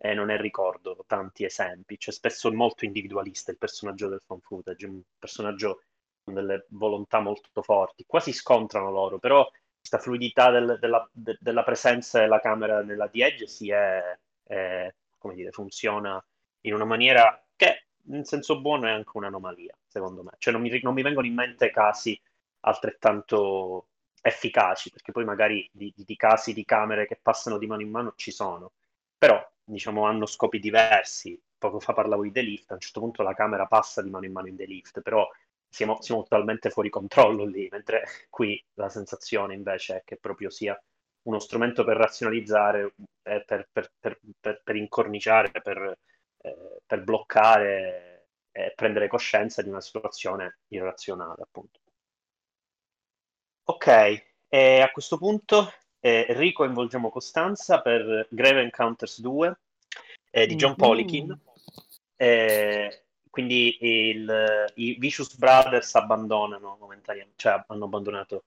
e non ne ricordo tanti esempi, cioè spesso è molto individualista il personaggio del fan footage, un personaggio con delle volontà molto forti, quasi scontrano loro, però questa fluidità del, della, de, della, presenza della camera nella Edge si è, è, come dire, funziona in una maniera che in senso buono è anche un'anomalia, secondo me. Cioè non mi, non mi vengono in mente casi altrettanto efficaci, perché poi magari di, di, casi di camere che passano di mano in mano ci sono, però diciamo hanno scopi diversi. Poco fa parlavo di The Lift, a un certo punto la camera passa di mano in mano in The Lift, però siamo, siamo totalmente fuori controllo lì, mentre qui la sensazione invece è che proprio sia uno strumento per razionalizzare, eh, per, per, per, per, incorniciare, per, eh, per bloccare e prendere coscienza di una situazione irrazionale, appunto. Ok, e a questo punto eh, ricoinvolgiamo Costanza per Grave Encounters 2 eh, di John mm-hmm. Polikin. Eh, quindi il, i Vicious Brothers abbandonano momentaneamente, cioè hanno abbandonato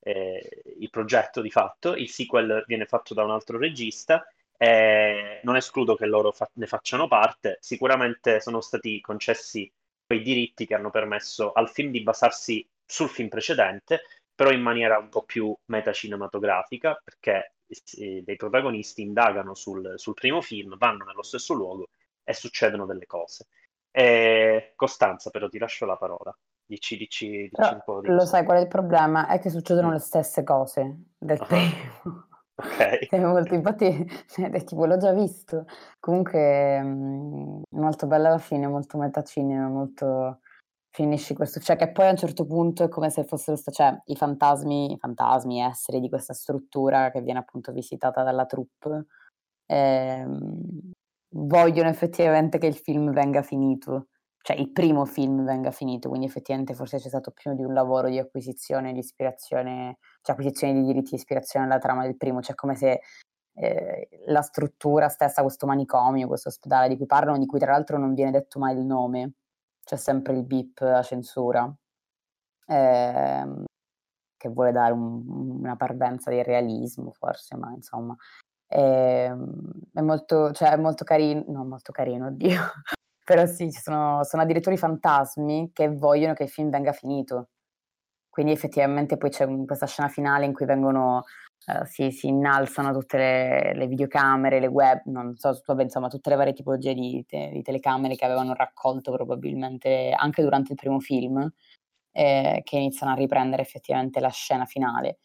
eh, il progetto di fatto, il sequel viene fatto da un altro regista, eh, non escludo che loro fa- ne facciano parte, sicuramente sono stati concessi quei diritti che hanno permesso al film di basarsi sul film precedente, però in maniera un po' più metacinematografica, perché eh, dei protagonisti indagano sul, sul primo film, vanno nello stesso luogo e succedono delle cose. Eh, Costanza, però ti lascio la parola. Dici, dici, dici
un po' di... Lo sai qual è il problema? È che succedono mm. le stesse cose del uh-huh. primo.
Ok.
molto, infatti, è tipo, l'ho già visto. Comunque, mh, mm, molto bella alla fine, molto metacinema, molto... Finisci questo, cioè che poi a un certo punto è come se fossero, cioè i fantasmi, i fantasmi, esseri di questa struttura che viene appunto visitata dalla troupe, ehm, vogliono effettivamente che il film venga finito, cioè il primo film venga finito, quindi effettivamente forse c'è stato più di un lavoro di acquisizione, di ispirazione, cioè acquisizione di diritti di ispirazione alla trama del primo, cioè come se eh, la struttura stessa, questo manicomio, questo ospedale di cui parlano, di cui tra l'altro non viene detto mai il nome, c'è sempre il beep, la censura, eh, che vuole dare un, una parvenza di realismo forse, ma insomma Ehm, è molto, cioè, è molto carino, no, molto carino, oddio, però sì, ci sono, sono addirittura i fantasmi che vogliono che il film venga finito. Quindi effettivamente poi c'è questa scena finale in cui vengono, uh, si, si, innalzano tutte le, le, videocamere, le web, non so, insomma, tutte le varie tipologie di, te, di, telecamere che avevano raccolto probabilmente anche durante il primo film, eh, che iniziano a riprendere effettivamente la scena finale.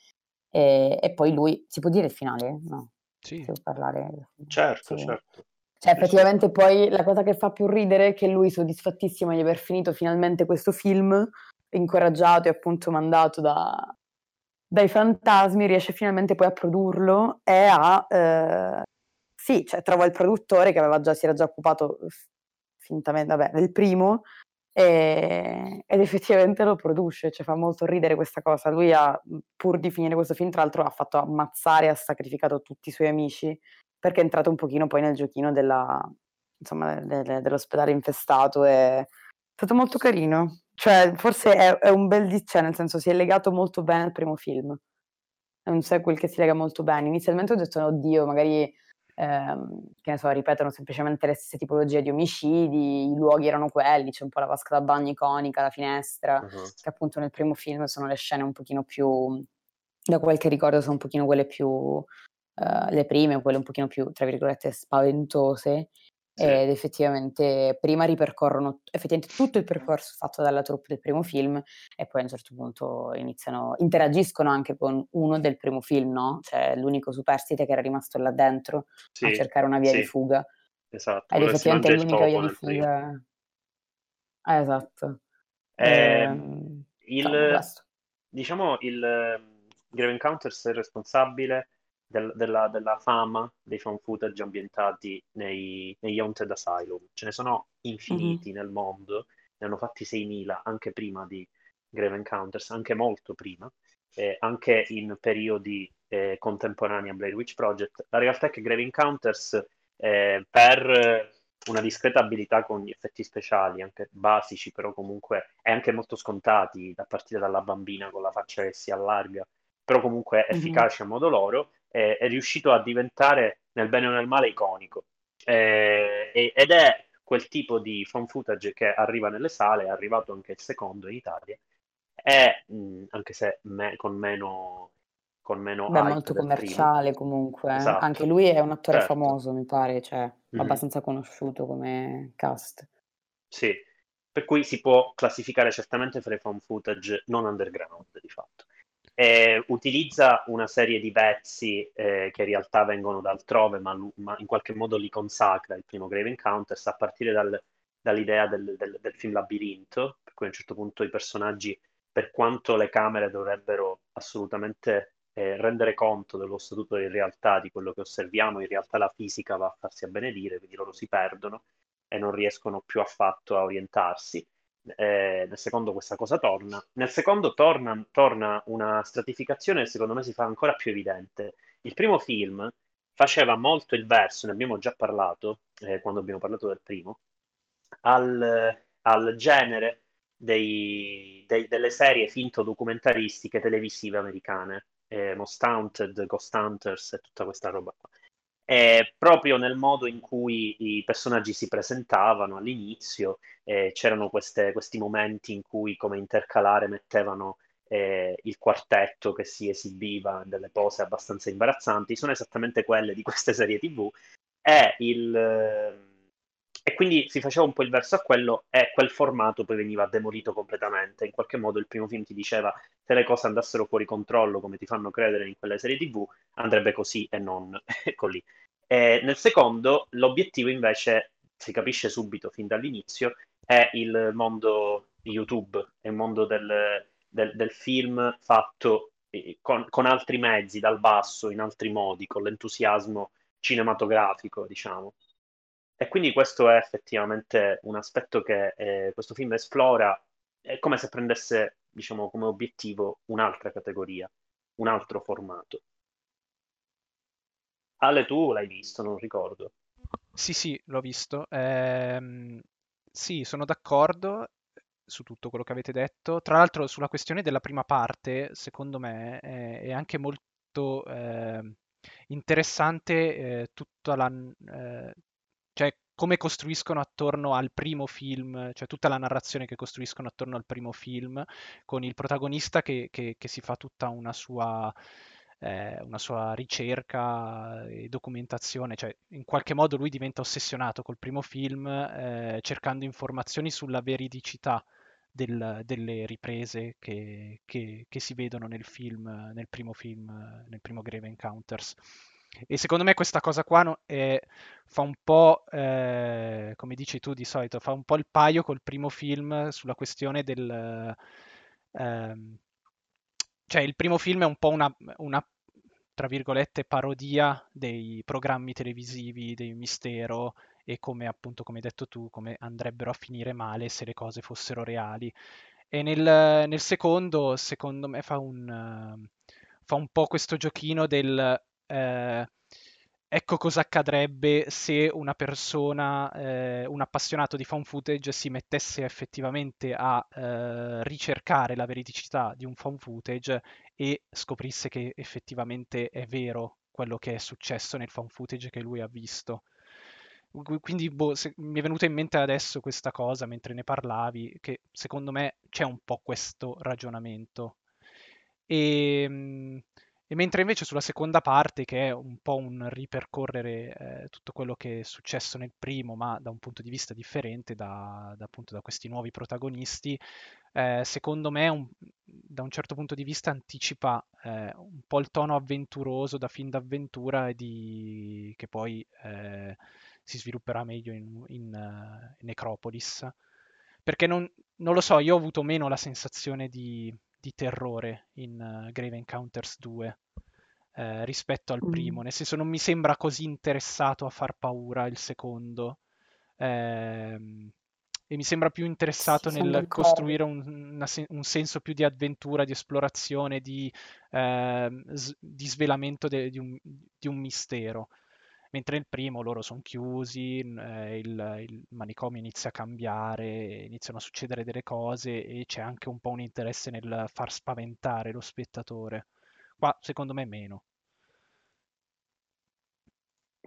E, e poi lui, si può dire il finale? No.
Sì.
Se parlare.
Certo, sì. certo.
Cioè, effettivamente poi la cosa che fa più ridere è che lui, soddisfattissimo di aver finito finalmente questo film, incoraggiato e appunto mandato da, dai fantasmi, riesce finalmente poi a produrlo e a... Eh, sì, cioè trova il produttore che aveva già, si era già occupato fintamente, vabbè, del primo, e, ed effettivamente lo produce, cioè fa molto ridere questa cosa. Lui ha, pur di finire questo film, tra l'altro ha fatto ammazzare, ha sacrificato tutti i suoi amici, perché è entrato un pochino poi nel giochino della, insomma, de, de, dell'ospedale infestato e è stato molto carino. Cioè, forse è, è un bel di cioè, nel senso si è legato molto bene al primo film. È un sequel che si lega molto bene. Inizialmente ho detto, oddio, magari ehm, che ne so, ripetono semplicemente le stesse tipologie di omicidi, i luoghi erano quelli, c'è un po' la vasca da bagno iconica, la finestra, uh-huh. che appunto nel primo film sono le scene un pochino più, da quel che ricordo sono un pochino quelle più, uh, le prime, quelle un pochino più, tra virgolette, spaventose, sì. ed effettivamente prima ripercorrono effettivamente tutto il percorso fatto dalla troupe del primo film e poi a un certo punto iniziano, interagiscono anche con uno del primo film, no? Cioè l'unico superstite che era rimasto là dentro sì, a cercare una via sì. di fuga.
Esatto.
Ed effettivamente è l'unica via di fuga. Ah, esatto.
Eh, eh, il, diciamo il ehm, Grave Encounters è responsabile del, della, della, fama dei fan footage ambientati nei, negli Haunted Asylum. Ce ne sono infiniti mm-hmm. nel mondo, ne hanno fatti 6.000 anche prima di Grave Encounters, anche molto prima, eh, anche in periodi eh, contemporanei a Blair Witch Project. La realtà è che Grave Encounters eh, per una discreta abilità con gli effetti speciali, anche basici, però comunque e anche molto scontati, a partire dalla bambina con la faccia che si allarga, però comunque
Mhm.
efficaci a modo loro, è, è riuscito a diventare nel bene o nel male iconico. Eh, ed è quel tipo di fan footage che arriva nelle sale, è arrivato anche il secondo in Italia, è, mh, anche se me- con meno, con meno
Beh, molto
del primo.
commerciale comunque. eh.
Esatto.
Anche lui è un attore
Certo.
famoso, mi pare, cioè
Mhm.
abbastanza conosciuto come cast.
Sì, per cui si può classificare certamente fra i fan footage non underground di fatto. E utilizza una serie di pezzi eh, che in realtà vengono da altrove, ma, ma in qualche modo li consacra il primo Grave Encounters a partire dal- dall'idea del, del- del film Labirinto, per cui a un certo punto i personaggi, per quanto le camere dovrebbero assolutamente eh, rendere conto dello statuto di realtà di quello che osserviamo, in realtà la fisica va a farsi avvenire, quindi loro si perdono e non riescono più affatto a orientarsi. Eh, nel secondo questa cosa torna. Nel secondo torna, torna una stratificazione che secondo me si fa ancora più evidente. Il primo film faceva molto il verso, ne abbiamo già parlato eh, quando abbiamo parlato del primo, al, al genere dei- dei- delle serie finto documentaristiche televisive americane, eh, Most Haunted, Ghost Hunters e tutta questa roba qua. E proprio nel modo in cui i personaggi si presentavano all'inizio, eh, c'erano queste- questi momenti in cui come intercalare mettevano eh, il quartetto che si esibiva in delle pose abbastanza imbarazzanti, sono esattamente quelle di queste serie TV. E, il, eh, e quindi si faceva un po' il verso a quello e quel formato poi veniva demolito completamente. In qualche modo il primo film ti diceva se le cose andassero fuori controllo come ti fanno credere in quelle serie TV, andrebbe così e non. E nel secondo l'obiettivo invece, si capisce subito fin dall'inizio, è il mondo YouTube, è il mondo del, del- del film fatto eh, con, con altri mezzi, dal basso, in altri modi, con l'entusiasmo cinematografico, diciamo. E quindi questo è effettivamente un aspetto che eh, questo film esplora, è come se prendesse, diciamo, come obiettivo un'altra categoria, un altro formato. Ale, tu l'hai visto, non ricordo.
Sì, sì, l'ho visto. Ehm, sì, sono d'accordo su tutto quello che avete detto. Tra l'altro, sulla questione della prima parte, secondo me è, è anche molto ehm, interessante eh, tutta la, eh, come costruiscono attorno al primo film, cioè tutta la narrazione che costruiscono attorno al primo film, con il protagonista che, che- che si fa tutta una sua, eh, una sua ricerca e documentazione, cioè in qualche modo lui diventa ossessionato col primo film, eh, cercando informazioni sulla veridicità del- delle riprese che, che- si vedono nel film, nel primo film, nel primo Grave Encounters. E secondo me questa cosa qua no- è- fa un po', eh, come dici tu di solito, fa un po' il paio col primo film sulla questione del... ehm, cioè il primo film è un po' una, una, tra virgolette, parodia dei programmi televisivi, dei mistero e come appunto, come hai detto tu, come andrebbero a finire male se le cose fossero reali. E nel, nel secondo, secondo me, fa un, eh, fa un po' questo giochino del eh, ecco cosa accadrebbe se una persona, eh, un appassionato di found footage si mettesse effettivamente a eh, ricercare la veridicità di un found footage e scoprisse che effettivamente è vero quello che è successo nel found footage che lui ha visto. Qu- Quindi boh, se- mi è venuta in mente adesso questa cosa mentre ne parlavi, che secondo me c'è un po' questo ragionamento. E, mm, e mentre invece sulla seconda parte, che è un po' un ripercorrere eh, tutto quello che è successo nel primo, ma da un punto di vista differente, da, da, appunto da questi nuovi protagonisti, eh, secondo me un- da un certo punto di vista anticipa eh, un po' il tono avventuroso da film d'avventura e di... che poi eh, si svilupperà meglio in, in, eh, Necropolis. Perché non, non lo so, io ho avuto meno la sensazione di, di terrore in eh, Grave Encounters 2 eh, rispetto al primo,
Mm.
nel senso non mi sembra così interessato a far paura il secondo. Ehm, e mi sembra più interessato
Sì,
nel costruire un, una un senso più di avventura, di esplorazione, di, ehm, s- di svelamento de- di un, di un mistero. Mentre nel primo loro sono chiusi, eh, il, il, manicomio inizia a cambiare, iniziano a succedere delle cose e c'è anche un po' un interesse nel far spaventare lo spettatore. Qua secondo me meno.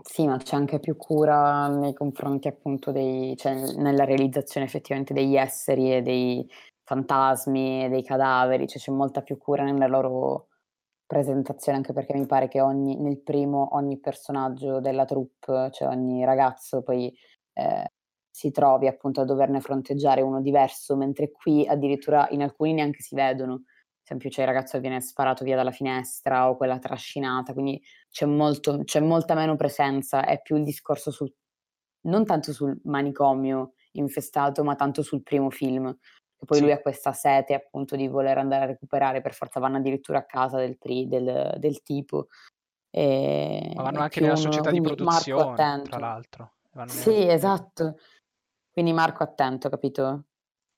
Sì, ma c'è anche più cura nei confronti appunto dei cioè nella realizzazione effettivamente degli esseri e dei fantasmi e dei cadaveri, cioè c'è molta più cura nella loro presentazione, anche perché mi pare che ogni nel primo ogni personaggio della troupe, cioè ogni ragazzo poi, ehm, si trovi appunto a doverne fronteggiare uno diverso, mentre qui addirittura in alcuni neanche si vedono esempio c'è il ragazzo che viene sparato via dalla finestra o quella trascinata, quindi c'è, molto, c'è molta meno presenza, è più il discorso sul, non tanto sul manicomio infestato, ma tanto sul primo film. E poi sì. lui ha questa sete appunto di voler andare a recuperare, per forza vanno addirittura a casa del, tri, del, del tipo.
E, ma vanno anche nella società di produzione, tra l'altro.
Vanno sì, esatto. Quindi Marco attento, capito?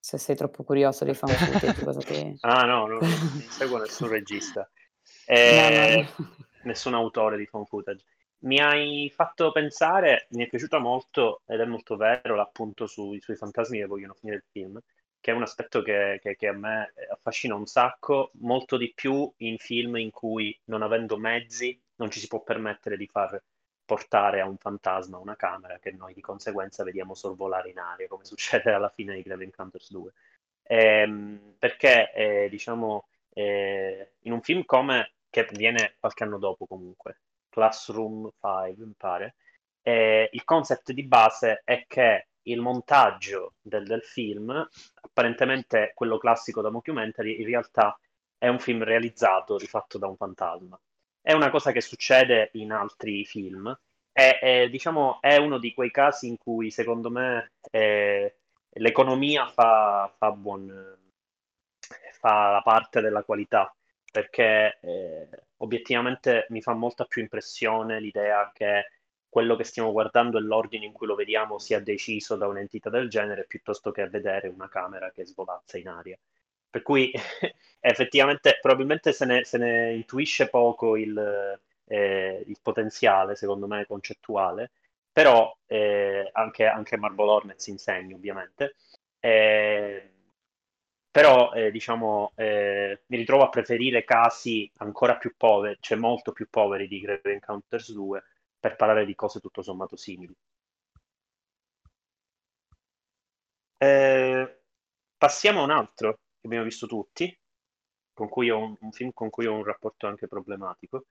se sei troppo curioso di fare un footage, cosa ti...
Ah no, no, non seguo nessun regista, eh, no, no. nessun autore di fan footage. Mi hai fatto pensare, mi è piaciuta molto, ed è molto vero, l'appunto sui, sui fantasmi che vogliono finire il film, che è un aspetto che, che, che, a me affascina un sacco, molto di più in film in cui, non avendo mezzi, non ci si può permettere di far portare a un fantasma una camera che noi di conseguenza vediamo sorvolare in aria, come succede alla fine di Grave Encounters 2. Ehm, perché, eh, diciamo, eh, in un film come, che viene qualche anno dopo comunque, Classroom 5, mi pare, eh, il concept di base è che il montaggio del, del, film, apparentemente quello classico da mockumentary, in realtà è un film realizzato, rifatto da un fantasma è una cosa che succede in altri film. È, è, diciamo, è uno di quei casi in cui, secondo me, eh, l'economia fa, fa, buon, fa la parte della qualità, perché eh, obiettivamente mi fa molta più impressione l'idea che quello che stiamo guardando e l'ordine in cui lo vediamo sia deciso da un'entità del genere piuttosto che vedere una camera che svolazza in aria. Per cui effettivamente probabilmente se ne, se ne intuisce poco il, eh, il, potenziale, secondo me, concettuale, però eh, anche, anche Marble Hornets insegna ovviamente. Eh, però eh, diciamo eh, mi ritrovo a preferire casi ancora più poveri, cioè molto più poveri di Grave Encounters 2 per parlare di cose tutto sommato simili. Eh, passiamo a un altro che abbiamo visto tutti, con cui ho un, un, film con cui ho un rapporto anche problematico,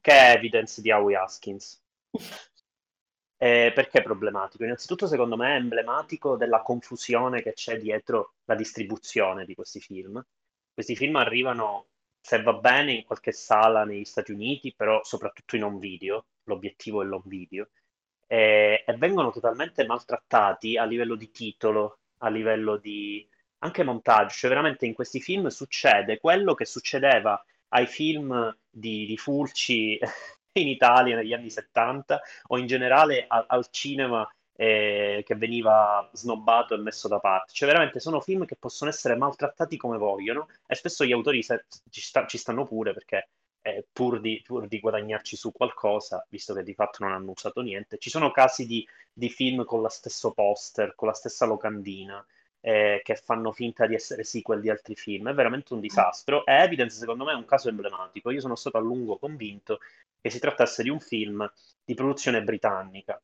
che è Evidence di Howie Haskins. Eh, perché è problematico? Innanzitutto, secondo me, è emblematico della confusione che c'è dietro la distribuzione di questi film. Questi film arrivano, se va bene, in qualche sala negli Stati Uniti, però soprattutto in home video. L'obiettivo è l'home video. Eh, e vengono totalmente maltrattati a livello di titolo, a livello di anche montaggio, cioè veramente in questi film succede quello che succedeva ai film di, di Fulci in Italia negli anni 70 o in generale a, al cinema eh, che veniva snobbato e messo da parte. Cioè veramente sono film che possono essere maltrattati come vogliono e spesso gli autori se, ci, sta, ci, stanno pure perché eh, pur, di, pur, di, guadagnarci su qualcosa, visto che di fatto non hanno usato niente, ci sono casi di, di film con lo stesso poster, con la stessa locandina, eh, che fanno finta di essere sequel di altri film. È veramente un disastro. E Evidence, secondo me, è un caso emblematico. Io sono stato a lungo convinto che si trattasse di un film di produzione britannica.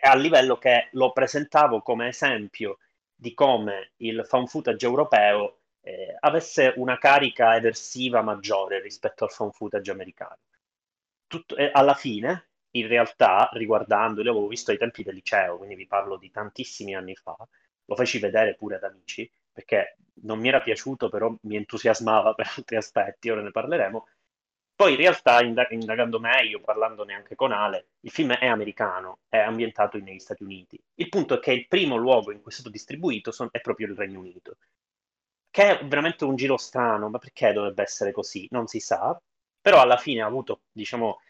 A livello che lo presentavo come esempio di come il found footage europeo eh, avesse una carica eversiva maggiore rispetto al found footage americano. Tutto, eh, alla fine, in realtà, riguardando, io l'avevo visto ai tempi del liceo, quindi vi parlo di tantissimi anni fa, lo feci vedere pure ad amici, perché non mi era piaciuto, però mi entusiasmava per altri aspetti, ora ne parleremo. Poi in realtà, indagando meglio, parlandone anche con Ale, il film è americano, è ambientato negli Stati Uniti. Il punto è che il primo luogo in cui è stato distribuito è proprio il Regno Unito, che è veramente un giro strano, ma perché dovrebbe essere così? Non si sa, però alla fine ha avuto, diciamo,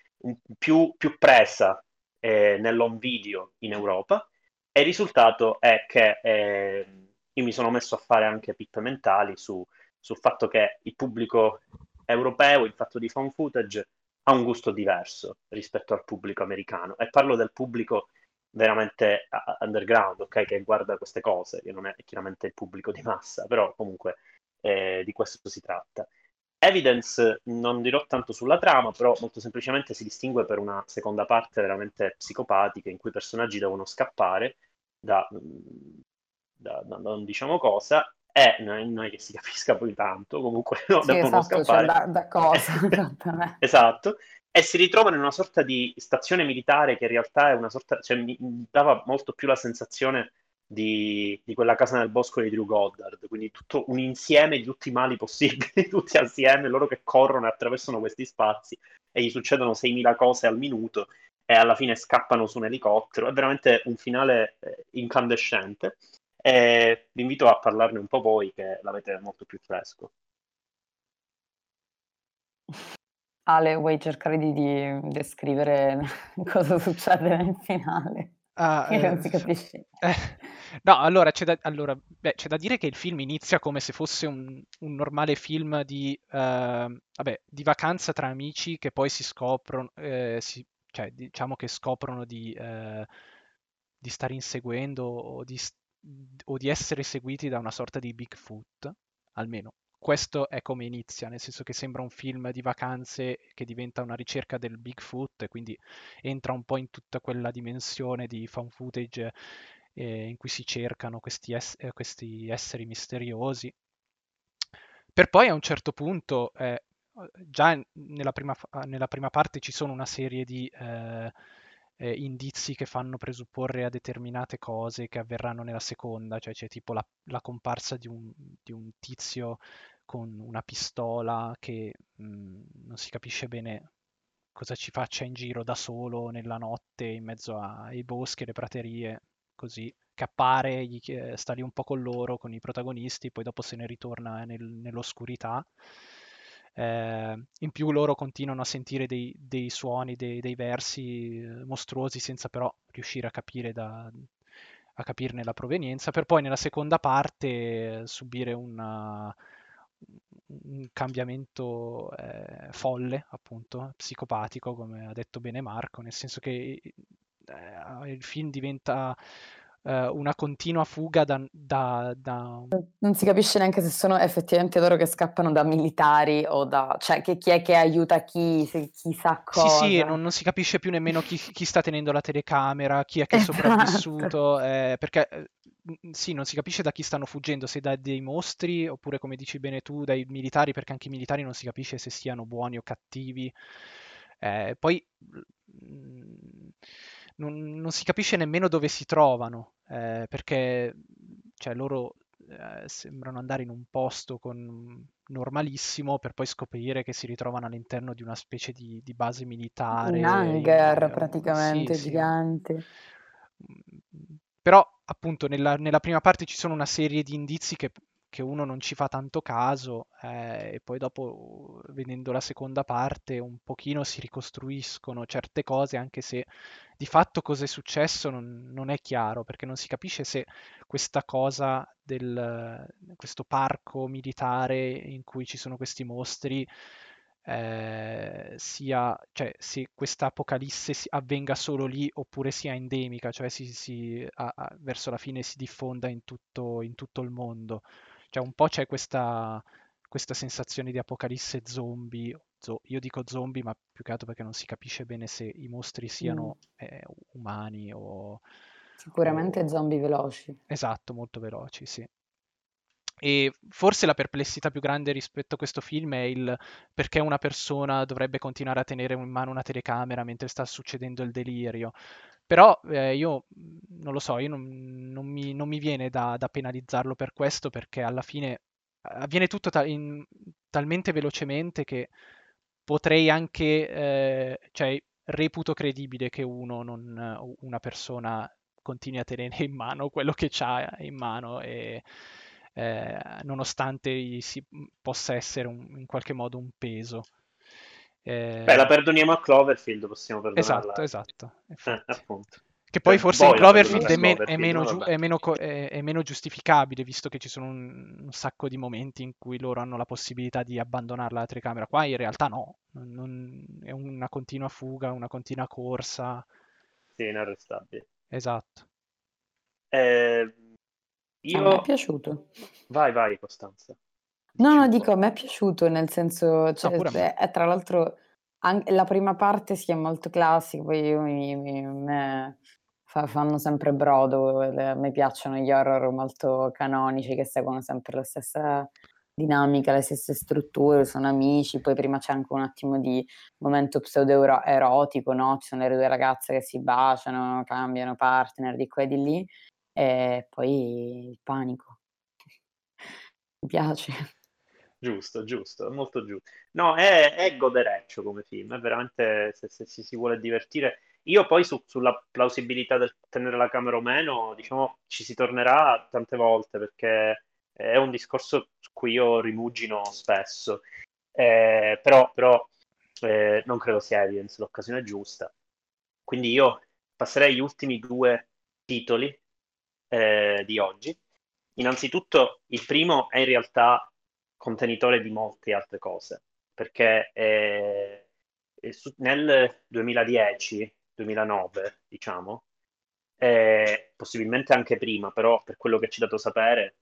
più, più presa eh, nell'home video in Europa e il risultato è che eh, io mi sono messo a fare anche pippe mentali su, sul fatto che il pubblico europeo, il fatto di fan footage, ha un gusto diverso rispetto al pubblico americano. E parlo del pubblico veramente underground, ok? Che guarda queste cose, che non è chiaramente il pubblico di massa, però comunque eh, di questo si tratta. Evidence non dirò tanto sulla trama, però molto semplicemente si distingue per una seconda parte veramente psicopatica in cui i personaggi devono scappare da, da, da non diciamo cosa e non è che si capisca poi tanto, comunque no,
sì, devono esatto, cioè scappare. Cioè da, da cosa?
esatto, e si ritrovano in una sorta di stazione militare che in realtà è una sorta, cioè mi dava molto più la sensazione di, di, quella casa nel bosco di Drew Goddard, quindi tutto un insieme di tutti i mali possibili, tutti assieme, loro che corrono e attraversano questi spazi e gli succedono 6.000 cose al minuto e alla fine scappano su un elicottero, è veramente un finale eh, incandescente e vi invito a parlarne un po' voi che l'avete molto più fresco.
Ale, vuoi cercare di, di descrivere cosa succede nel finale? Ah, che non si capisce.
Eh, no, allora c'è, da, allora, beh, c'è da, dire che il film inizia come se fosse un, un normale film di, uh, vabbè, di, vacanza tra amici che poi si scoprono, eh, si, cioè diciamo che scoprono di, uh, di stare inseguendo o di, o di essere seguiti da una sorta di Bigfoot, almeno questo è come inizia, nel senso che sembra un film di vacanze che diventa una ricerca del Bigfoot quindi entra un po' in tutta quella dimensione di fan footage eh, in cui si cercano questi, es- eh, questi, esseri misteriosi. Per poi a un certo punto, eh, già nella prima, nella prima, parte ci sono una serie di eh, eh, indizi che fanno presupporre a determinate cose che avverranno nella seconda, cioè c'è tipo la, la comparsa di un, di un, tizio con una pistola che mh, mhmm, non si capisce bene cosa ci faccia in giro da solo nella notte in mezzo ai boschi e le praterie, così, che appare, gli, sta lì un po' con loro, con i protagonisti, poi dopo se ne ritorna nel, nell'oscurità. Eh, in più loro continuano a sentire dei, dei suoni, dei, dei, versi eh, mostruosi senza però riuscire a capire da, a capirne la provenienza, per poi nella seconda parte subire una, un cambiamento eh, folle, appunto, psicopatico, come ha detto bene Marco, nel senso che eh, il film diventa eh, una continua fuga da, da, da,
Non si capisce neanche se sono effettivamente loro che scappano da militari o da... cioè che chi è che aiuta chi, se, chissà cosa.
Sì, sì, non, non si capisce più nemmeno chi, chi, sta tenendo la telecamera, chi è che è esatto. sopravvissuto, eh, perché eh, sì, non si capisce da chi stanno fuggendo, se da dei mostri oppure come dici bene tu, dai militari, perché anche i militari non si capisce se siano buoni o cattivi. Eh, poi mm, non, non, si capisce nemmeno dove si trovano, eh, perché cioè, loro eh, sembrano andare in un posto con, normalissimo per poi scoprire che si ritrovano all'interno di una specie di, di base militare.
Un hangar praticamente sì, gigante.
Sì. Mm, però appunto nella, nella, prima parte ci sono una serie di indizi che, che uno non ci fa tanto caso eh, e poi dopo vedendo la seconda parte un pochino si ricostruiscono certe cose anche se di fatto cosa è successo non, non è chiaro perché non si capisce se questa cosa del questo parco militare in cui ci sono questi mostri eh, sia, cioè, se questa apocalisse avvenga solo lì oppure sia endemica, cioè si, si, a, a, verso la fine si diffonda in tutto, in tutto il mondo. Cioè un po' c'è questa, questa sensazione di apocalisse zombie, zo- io dico zombie ma più che altro perché non si capisce bene se i mostri siano mm. eh, umani o...
Sicuramente o... zombie veloci.
Esatto, molto veloci, sì. E forse la perplessità più grande rispetto a questo film è il perché una persona dovrebbe continuare a tenere in mano una telecamera mentre sta succedendo il delirio. Però eh, io non lo so, io non, non, mi, non mi, viene da, da, penalizzarlo per questo perché alla fine avviene tutto ta- in, talmente velocemente che potrei anche, eh, cioè reputo credibile che uno, non, una persona continui a tenere in mano quello che ha in mano e eh, nonostante si, possa essere un, in qualche modo un peso.
Eh, Beh, la perdoniamo a Cloverfield, possiamo perdonarla.
Esatto, esatto.
Eh, appunto.
Che poi
Cioè,
forse in
Boyle quando
Cloverfield è, meno,
ma
giu-
vabbè.
è meno co- è- è meno giustificabile, visto che ci sono un, un sacco di momenti in cui loro hanno la possibilità di abbandonare la telecamera. Qua in realtà no, non- non- è una continua fuga, una continua corsa.
Sì, inarrestabile.
Esatto.
Eh,
A me è
io...
piaciuto.
Vai, vai, Costanza.
No, no, dico, a me è piaciuto, nel senso,
No,
cioè,
me.
è, è tra l'altro, anche la prima parte si è molto classica, poi io mi, mi- me- fa- fanno sempre brodo, a me piacciono gli horror molto canonici che seguono sempre la stessa dinamica, le stesse strutture, sono amici, poi prima c'è anche un attimo di momento pseudo-erotico, no? Ci sono le due ragazze che si baciano, cambiano partner di qua e di lì, e poi il panico. Mi piace.
Giusto, giusto, molto giusto. No, è, è godereccio come film, è veramente, se, se ci si vuole divertire. Io poi su- sulla plausibilità del tenere la camera o meno, diciamo, ci si tornerà tante volte perché è un discorso su cui io rimugino spesso. Eh, però, però eh, non credo sia Evidence l'occasione giusta. Quindi io passerei gli ultimi due titoli eh, di oggi. Innanzitutto, il primo è in realtà contenitore di molte altre cose, perché eh, nel 2010-2009, diciamo, eh, possibilmente anche prima, però per quello che ci è dato sapere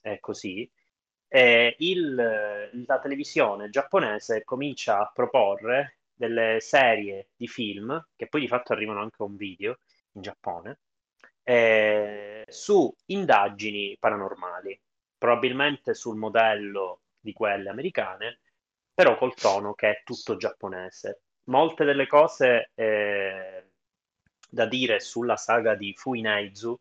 è così, eh, il- la televisione giapponese comincia a proporre delle serie di film, che poi di fatto arrivano anche a un video in Giappone, eh, su indagini paranormali, probabilmente sul modello di quelle americane, però col tono che è tutto giapponese. Molte delle cose eh, da dire sulla saga di Fuinaizu,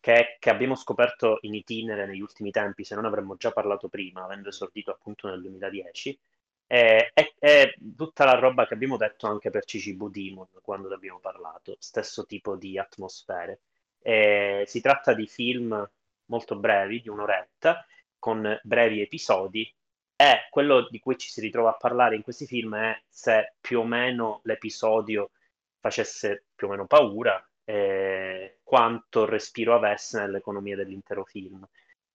che, che abbiamo scoperto in itinere negli ultimi tempi, se non avremmo già parlato prima, avendo esordito appunto nel 2010, è, è- è tutta la roba che abbiamo detto anche per Cicibu Demon quando ne abbiamo parlato, stesso tipo di atmosfere. Eh, si tratta di film molto brevi, di un'oretta, con brevi episodi, e quello di cui ci si ritrova a parlare in questi film è se più o meno l'episodio facesse più o meno paura, eh, quanto respiro avesse nell'economia dell'intero film.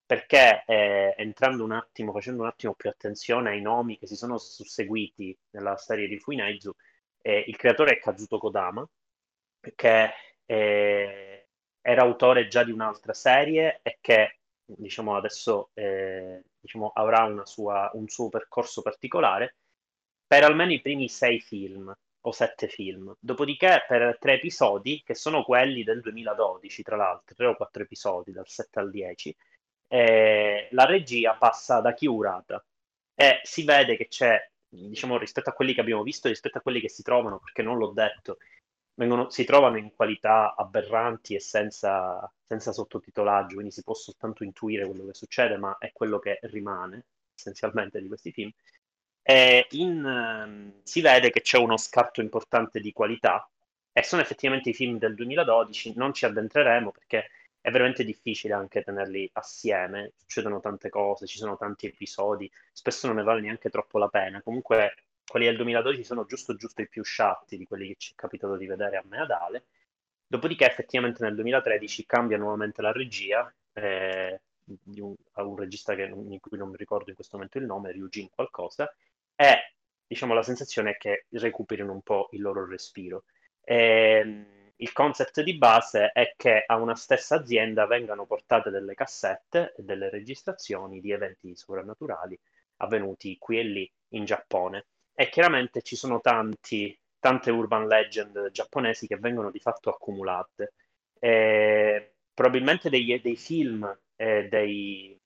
Perché eh, entrando un attimo, facendo un attimo più attenzione ai nomi che si sono susseguiti nella serie di Fuinaizu, eh, il creatore è Kazuto Kodama, che era autore già di un'altra serie e che diciamo adesso eh, diciamo, avrà sua- un suo percorso particolare per almeno i primi sei film o sette film. Dopodiché per tre episodi, che sono quelli del 2012, tra l'altro, tre o quattro episodi, dal 7 al 10, eh, la regia passa da Kiurata e si vede che c'è, diciamo, rispetto a quelli che abbiamo visto, rispetto a quelli che si trovano, perché non l'ho detto, vengono- si trovano in qualità aberranti e senza, senza sottotitolaggio, quindi si può soltanto intuire quello che succede, ma è quello che rimane essenzialmente di questi film. In, ehm, si vede che c'è uno scarto importante di qualità e sono effettivamente i film del 2012, non ci addentreremo perché è veramente difficile anche tenerli assieme, succedono tante cose, ci sono tanti episodi, spesso non ne vale neanche troppo la pena. Comunque quelli del 2012 sono giusto giusto i più sciatti di quelli che ci è capitato di vedere a me ad Ale. Dopodiché effettivamente nel 2013 cambia nuovamente la regia eh, un, a un regista che, di cui non mi ricordo in questo momento il nome, Ryujin qualcosa, e diciamo la sensazione è che recuperino un po' il loro respiro. Ehm, il concept di base è che a una stessa azienda vengano portate delle cassette e delle registrazioni di eventi sovrannaturali avvenuti qui e lì in Giappone. E chiaramente ci sono tanti, tante urban legend giapponesi che vengono di fatto accumulate. E probabilmente dei, dei film eh, dei-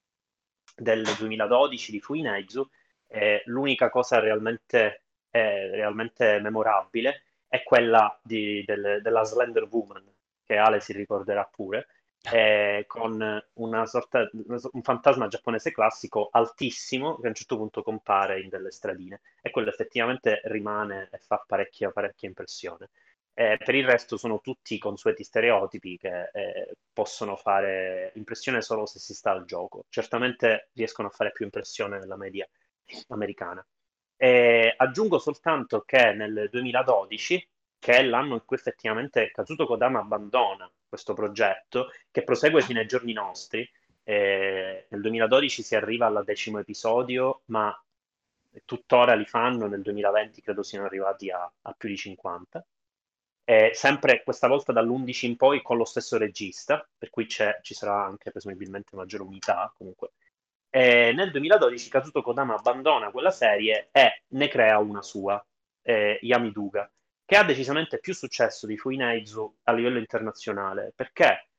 del 2012 di Fuinaizu, eh, l'unica cosa realmente, eh, realmente memorabile è quella di- del- della Slender Woman, che Ale si ricorderà pure, eh, con una sorta, un fantasma giapponese classico altissimo che a un certo punto compare in delle stradine e quello effettivamente rimane e fa parecchia, parecchia impressione. Eh, per il resto sono tutti consueti stereotipi che eh, possono fare impressione solo se si sta al gioco. Certamente riescono a fare più impressione nella media americana. E aggiungo soltanto che nel 2012 che è l'anno in cui effettivamente Kazuto Kodama abbandona questo progetto, che prosegue fino ai giorni nostri. Eh, nel 2012 si arriva al decimo episodio, ma tuttora li fanno, nel 2020 credo siano arrivati a, a più di 50. Eh, sempre questa volta dall'11 in poi con lo stesso regista, per cui ci sarà anche presumibilmente maggiore unità comunque. Eh, nel 2012 Kazuto Kodama abbandona quella serie e ne crea una sua, eh, Yamiduga, che ha decisamente più successo di Fuinaizu a livello internazionale, perché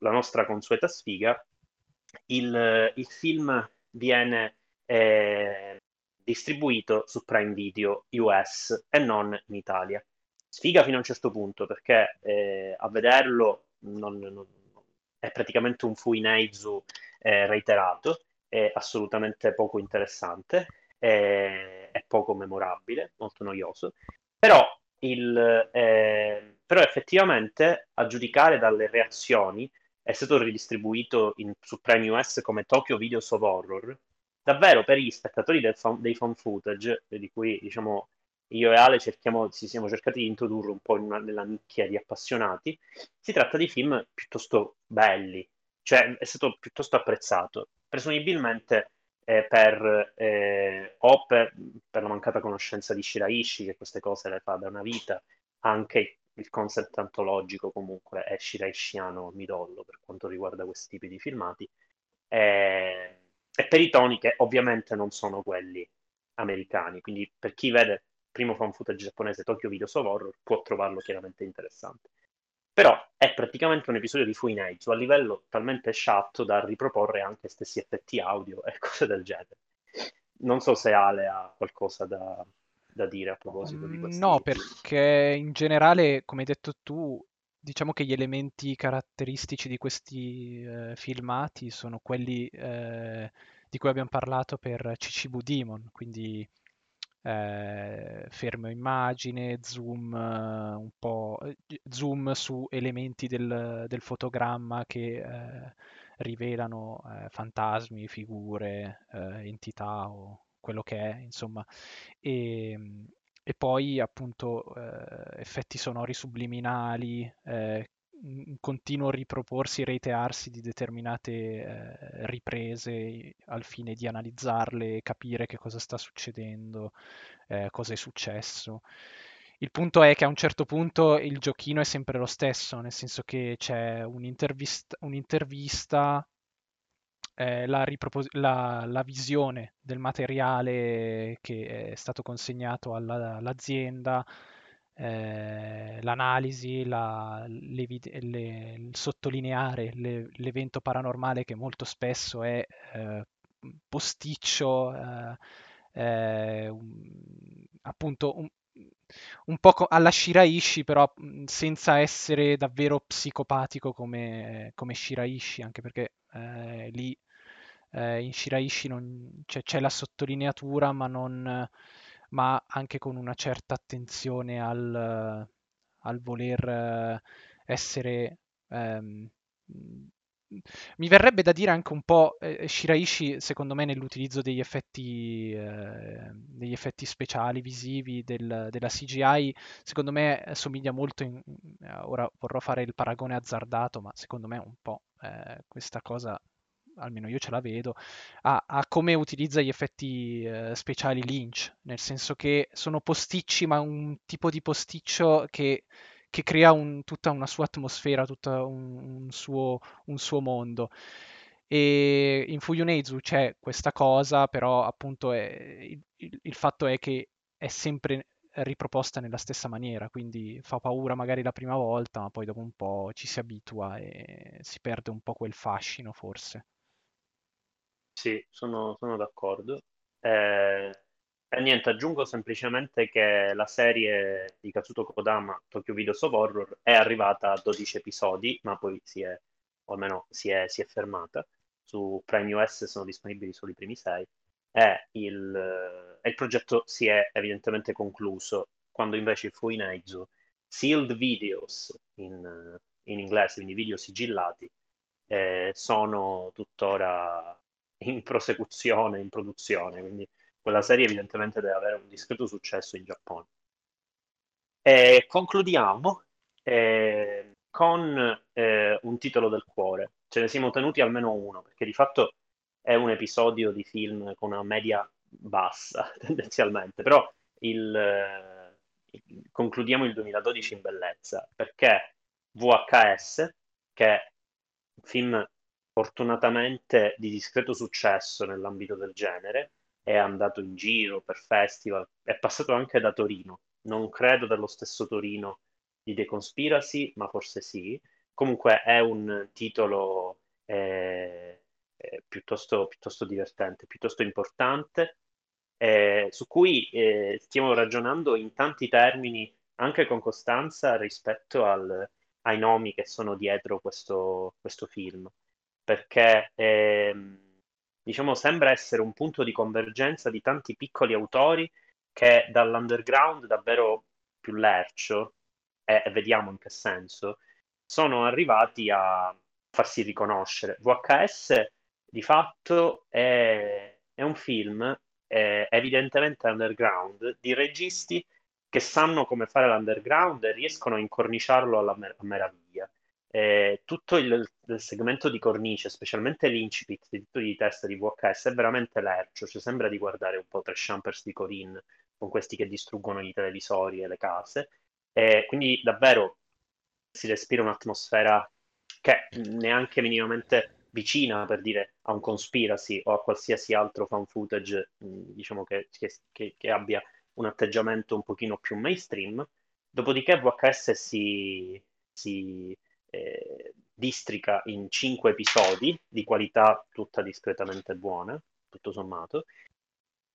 la nostra consueta sfiga, il, il film viene eh, distribuito su Prime Video US e non in Italia. Sfiga fino a un certo punto, perché eh, a vederlo non, non, è praticamente un Fuinaizu eh, reiterato, è assolutamente poco interessante, è, è poco memorabile, molto noioso, però, il, eh, però effettivamente a giudicare dalle reazioni è stato ridistribuito in, su Prime US come Tokyo Videos of Horror, davvero per gli spettatori fan, dei fan footage, di cui diciamo io e Ale cerchiamo, ci siamo cercati di introdurre un po' una, nella nicchia di appassionati, si tratta di film piuttosto belli, cioè è stato piuttosto apprezzato, presumibilmente eh, per, eh, o per, per, la mancata conoscenza di Shiraishi, che queste cose le fa da una vita, anche il concept antologico comunque è shiraishiano midollo per quanto riguarda questi tipi di filmati, eh, e per i toni che ovviamente non sono quelli americani, quindi per chi vede primo fan footage giapponese Tokyo Video of Horror può trovarlo chiaramente interessante. Però è praticamente un episodio di Fuinaizu a livello talmente sciatto da riproporre anche stessi effetti audio e cose del genere. Non so se Ale ha qualcosa da, da dire a proposito di questo.
No, perché in generale, come hai detto tu, diciamo che gli elementi caratteristici di questi eh, filmati sono quelli eh, di cui abbiamo parlato per Chichibu Demon, quindi eh, fermo immagine, zoom uh, un po' zoom su elementi del, del fotogramma che eh, rivelano eh, fantasmi, figure, eh, entità o quello che è, insomma. E, e poi appunto eh, effetti sonori subliminali, eh, un continuo riproporsi reitearsi di determinate eh, riprese al fine di analizzarle capire che cosa sta succedendo, eh, cosa è successo. Il punto è che a un certo punto il giochino è sempre lo stesso, nel senso che c'è un'intervista, un'intervista eh, la, ripropos- la, la, visione del materiale che è stato consegnato alla, all'azienda, eh, l'analisi, la, le, le, il sottolineare le, l'evento paranormale che molto spesso è eh, posticcio, eh, eh, un, appunto un, un po' alla Shiraishi, però senza essere davvero psicopatico come, come Shiraishi, anche perché eh, lì eh, in Shiraishi non, cioè, c'è la sottolineatura, ma, non, ma anche con una certa attenzione al, al voler essere ehm, mi verrebbe da dire anche un po' eh, Shiraishi, secondo me, nell'utilizzo degli effetti, eh, degli effetti speciali visivi del, della CGI, secondo me somiglia molto, in, ora vorrò fare il paragone azzardato, ma secondo me un po' eh, questa cosa almeno io ce la vedo, a, a come utilizza gli effetti eh, speciali Lynch, nel senso che sono posticci, ma un tipo di posticcio che che crea un, tutta una sua atmosfera, tutto un, un, suo, un suo mondo. E in Fuyunezu c'è questa cosa, però appunto è, il, il, fatto è che è sempre riproposta nella stessa maniera, quindi fa paura magari la prima volta, ma poi dopo un po' ci si abitua e si perde un po' quel fascino forse.
Sì, sono, sono d'accordo. Eh, e niente, aggiungo semplicemente che la serie di Kazuto Kodama, Tokyo Video of Horror, è arrivata a 12 episodi, ma poi si è, o almeno si è, si è fermata. Su Prime US sono disponibili solo i primi 6 e il, il progetto si è evidentemente concluso, quando invece fu in Eizu Sealed Videos in, in inglese, quindi video sigillati, eh, sono tuttora in prosecuzione, in produzione, quindi quella serie evidentemente deve avere un discreto successo in Giappone. E concludiamo eh, con eh, un titolo del cuore. Ce ne siamo tenuti almeno uno, perché di fatto è un episodio di film con una media bassa, tendenzialmente, però il, eh, concludiamo il 2012 in bellezza, perché VHS, che è un film fortunatamente di discreto successo nell'ambito del genere, è andato in giro per festival, è passato anche da Torino, non credo dello stesso Torino di The Conspiracy, ma forse sì. Comunque è un titolo eh, eh, piuttosto, piuttosto, divertente, piuttosto importante, eh, su cui eh, stiamo ragionando in tanti termini, anche con costanza, rispetto al, ai nomi che sono dietro questo, questo film. Perché ehm, diciamo, sembra essere un punto di convergenza di tanti piccoli autori che dall'underground davvero più lercio, e, e vediamo in che senso, sono arrivati a farsi riconoscere. VHS di fatto è, è un film è evidentemente underground di registi che sanno come fare l'underground e riescono a incorniciarlo alla mer- meraviglia. Eh, tutto il, il, segmento di cornice, specialmente l'incipit di titoli di testa di VHS, è veramente lercio, cioè sembra di guardare un po' Trash Jumpers di Corinne, con questi che distruggono i televisori e le case. E quindi davvero si respira un'atmosfera che neanche minimamente vicina per dire a un conspiracy o a qualsiasi altro fan footage diciamo che, che, che, abbia un atteggiamento un pochino più mainstream dopodiché VHS si, si eh, districa in cinque episodi di qualità tutta discretamente buona tutto sommato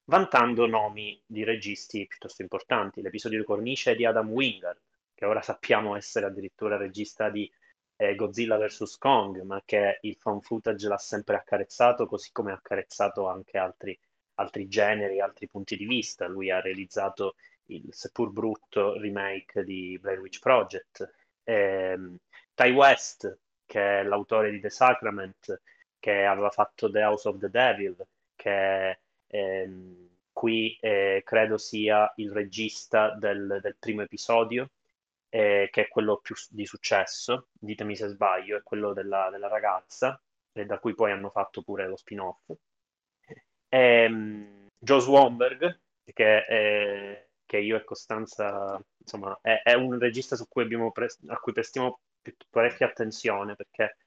vantando nomi di registi piuttosto importanti. L'episodio di Cornice è di Adam Wingard, che ora sappiamo essere addirittura regista di eh, Godzilla vs. Kong, ma che il fan footage l'ha sempre accarezzato, così come ha accarezzato anche altri, altri generi, altri punti di vista. Lui ha realizzato il seppur brutto remake di Blair Witch Project. Eh, Ty West, che è l'autore di The Sacrament, che aveva fatto The House of the Devil, che ehm, qui eh, credo sia il regista del, del primo episodio, eh, che è quello più di successo, ditemi se sbaglio, è quello della, della ragazza, e da cui poi hanno fatto pure lo spin-off. Ehm, Joe Swanberg, che, che, io e Costanza, insomma, è, è un regista cui pre- a cui prestiamo parecchia attenzione, perché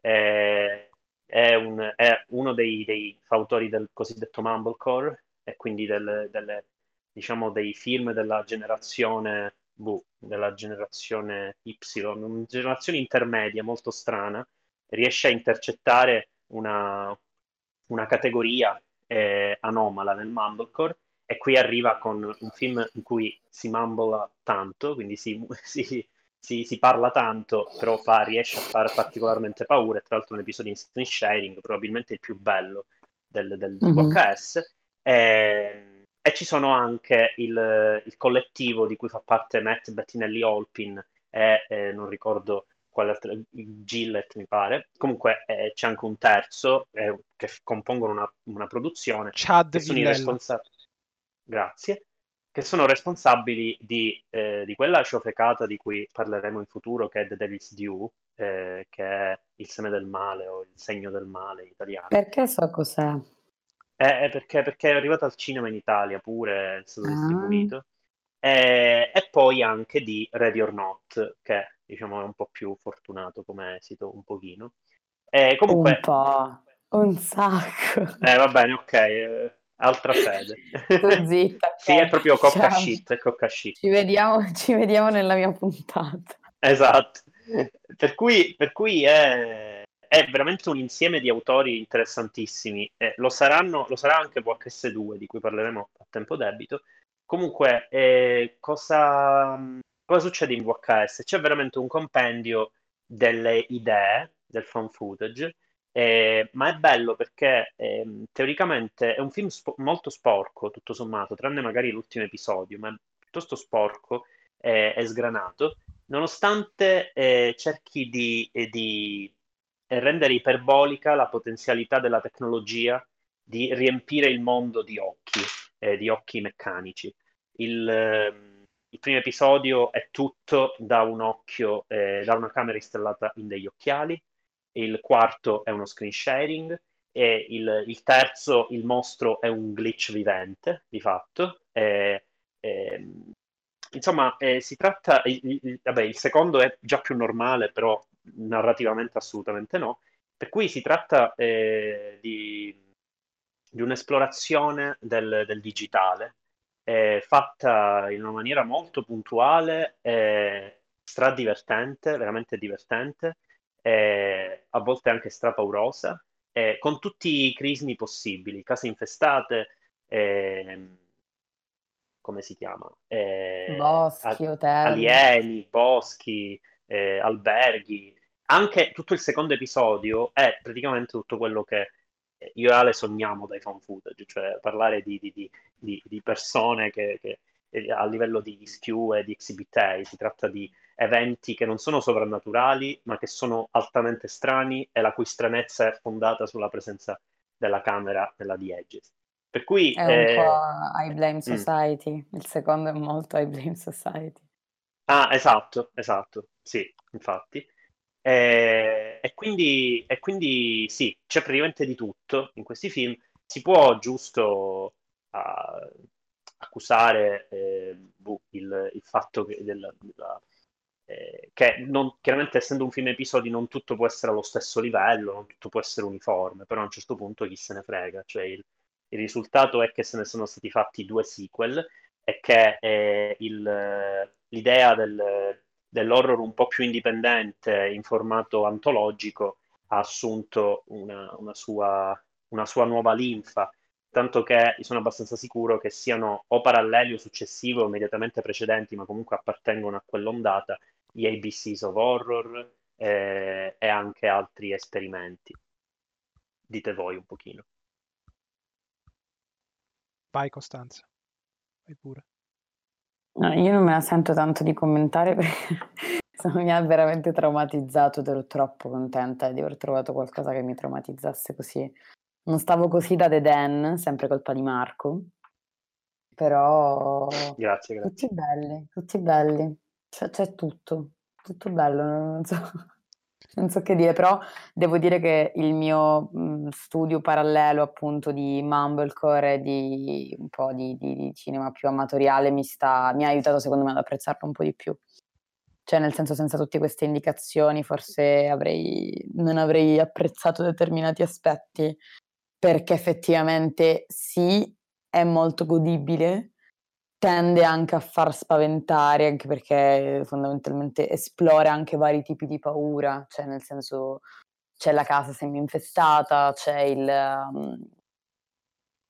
è, è, un, è uno dei, dei, fautori del cosiddetto Mumblecore e quindi del, delle, diciamo, dei film della generazione V, della generazione Y, una generazione intermedia molto strana, riesce a intercettare una, una categoria eh, anomala nel Mumblecore e qui arriva con un film in cui si mumbola tanto, quindi si, si si, si, parla tanto, però fa, riesce a fare particolarmente paura. Tra l'altro, un episodio in screen sharing, probabilmente il più bello del, del mm-hmm. VHS. E, e, ci sono anche il, il, collettivo di cui fa parte Matt Bettinelli Olpin e eh, non ricordo quale altro, Gillett mi pare. Comunque eh, c'è anche un terzo eh, che compongono una, una produzione.
Chad
che sono i responsabili. Grazie che sono responsabili di, eh, di, quella ciofecata di cui parleremo in futuro, che è The Devil's Due, eh, che è il seme del male o il segno del male in italiano.
Perché so cos'è?
Eh, perché, perché, è arrivato al cinema in Italia pure, è stato ah. distribuito. E, e, poi anche di Ready or Not, che diciamo è un po' più fortunato come esito, un pochino. E comunque...
Un po', un sacco.
Eh, va bene, ok Altra fede.
zitta.
sì, è proprio cocca shit, è cocca shit.
Ci vediamo, ci vediamo nella mia puntata.
Esatto. Per cui, per cui è, è, veramente un insieme di autori interessantissimi. Eh, lo, saranno, lo sarà anche VHS2, di cui parleremo a tempo debito. Comunque, eh, cosa, cosa succede in VHS? C'è veramente un compendio delle idee del fan footage eh, ma è bello perché eh, teoricamente è un film spo- molto sporco, tutto sommato, tranne magari l'ultimo episodio, ma è piuttosto sporco e eh, sgranato, nonostante eh, cerchi di, eh, di, rendere iperbolica la potenzialità della tecnologia di riempire il mondo di occhi, di occhi meccanici. Il, ehm, il primo episodio è tutto da un occhio, eh, da una camera installata in degli occhiali, il quarto è uno screen sharing e il, il terzo, il mostro, è un glitch vivente, di fatto. E, e, insomma, eh, si tratta, il, il, vabbè, il secondo è già più normale, però narrativamente assolutamente no, per cui si tratta eh, di, di, un'esplorazione del, del digitale è fatta in una maniera molto puntuale, è stradivertente, veramente divertente, è a volte anche strapaurosa, è con tutti i crismi possibili, case infestate, è, come si chiama?
È, boschi,
a,
hotel.
Alieni, boschi, eh, alberghi. Anche tutto il secondo episodio è praticamente tutto quello che io e Ale sogniamo dai fan footage, cioè parlare di, di, di, di persone che, che, a livello di skew e di exhibit A si tratta di eventi che non sono sovrannaturali, ma che sono altamente strani e la cui stranezza è fondata sulla presenza della camera nella The Edges. Per cui,
è un eh... po' I Blame mm. Society, mm. il secondo è molto I Blame Society.
Ah, esatto, esatto, sì, infatti. E, e, quindi, e quindi sì, c'è praticamente di tutto in questi film. Si può giusto uh, accusare eh, il, il, fatto che, del, della, eh, che non, chiaramente essendo un film episodi non tutto può essere allo stesso livello, non tutto può essere uniforme, però a un certo punto chi se ne frega. Cioè il, il risultato è che se ne sono stati fatti due sequel e che eh, il, l'idea del dell'horror un po' più indipendente in formato antologico ha assunto una, una, sua, una sua nuova linfa, tanto che sono abbastanza sicuro che siano o paralleli o successivi o immediatamente precedenti, ma comunque appartengono a quell'ondata, gli ABCs of Horror eh, e anche altri esperimenti. Dite voi un pochino.
Vai Costanza, vai pure.
No, io non me la sento tanto di commentare perché mi ha veramente traumatizzato ed ero troppo contenta di aver trovato qualcosa che mi traumatizzasse così. Non stavo così da Deden, sempre colpa di Marco, però
grazie,
grazie. tutti belli, tutti belli, c'è, c'è tutto, tutto bello, non so non so che dire, però devo dire che il mio mh, studio parallelo appunto di Mumblecore e di un po' di, di, di cinema più amatoriale mi, sta, mi ha aiutato secondo me ad apprezzarlo un po' di più. Cioè, nel senso, senza tutte queste indicazioni, forse avrei, non avrei apprezzato determinati aspetti, perché effettivamente sì, è molto godibile, tende anche a far spaventare, anche perché fondamentalmente esplora anche vari tipi di paura, cioè nel senso c'è la casa semi-infestata, c'è il... Um,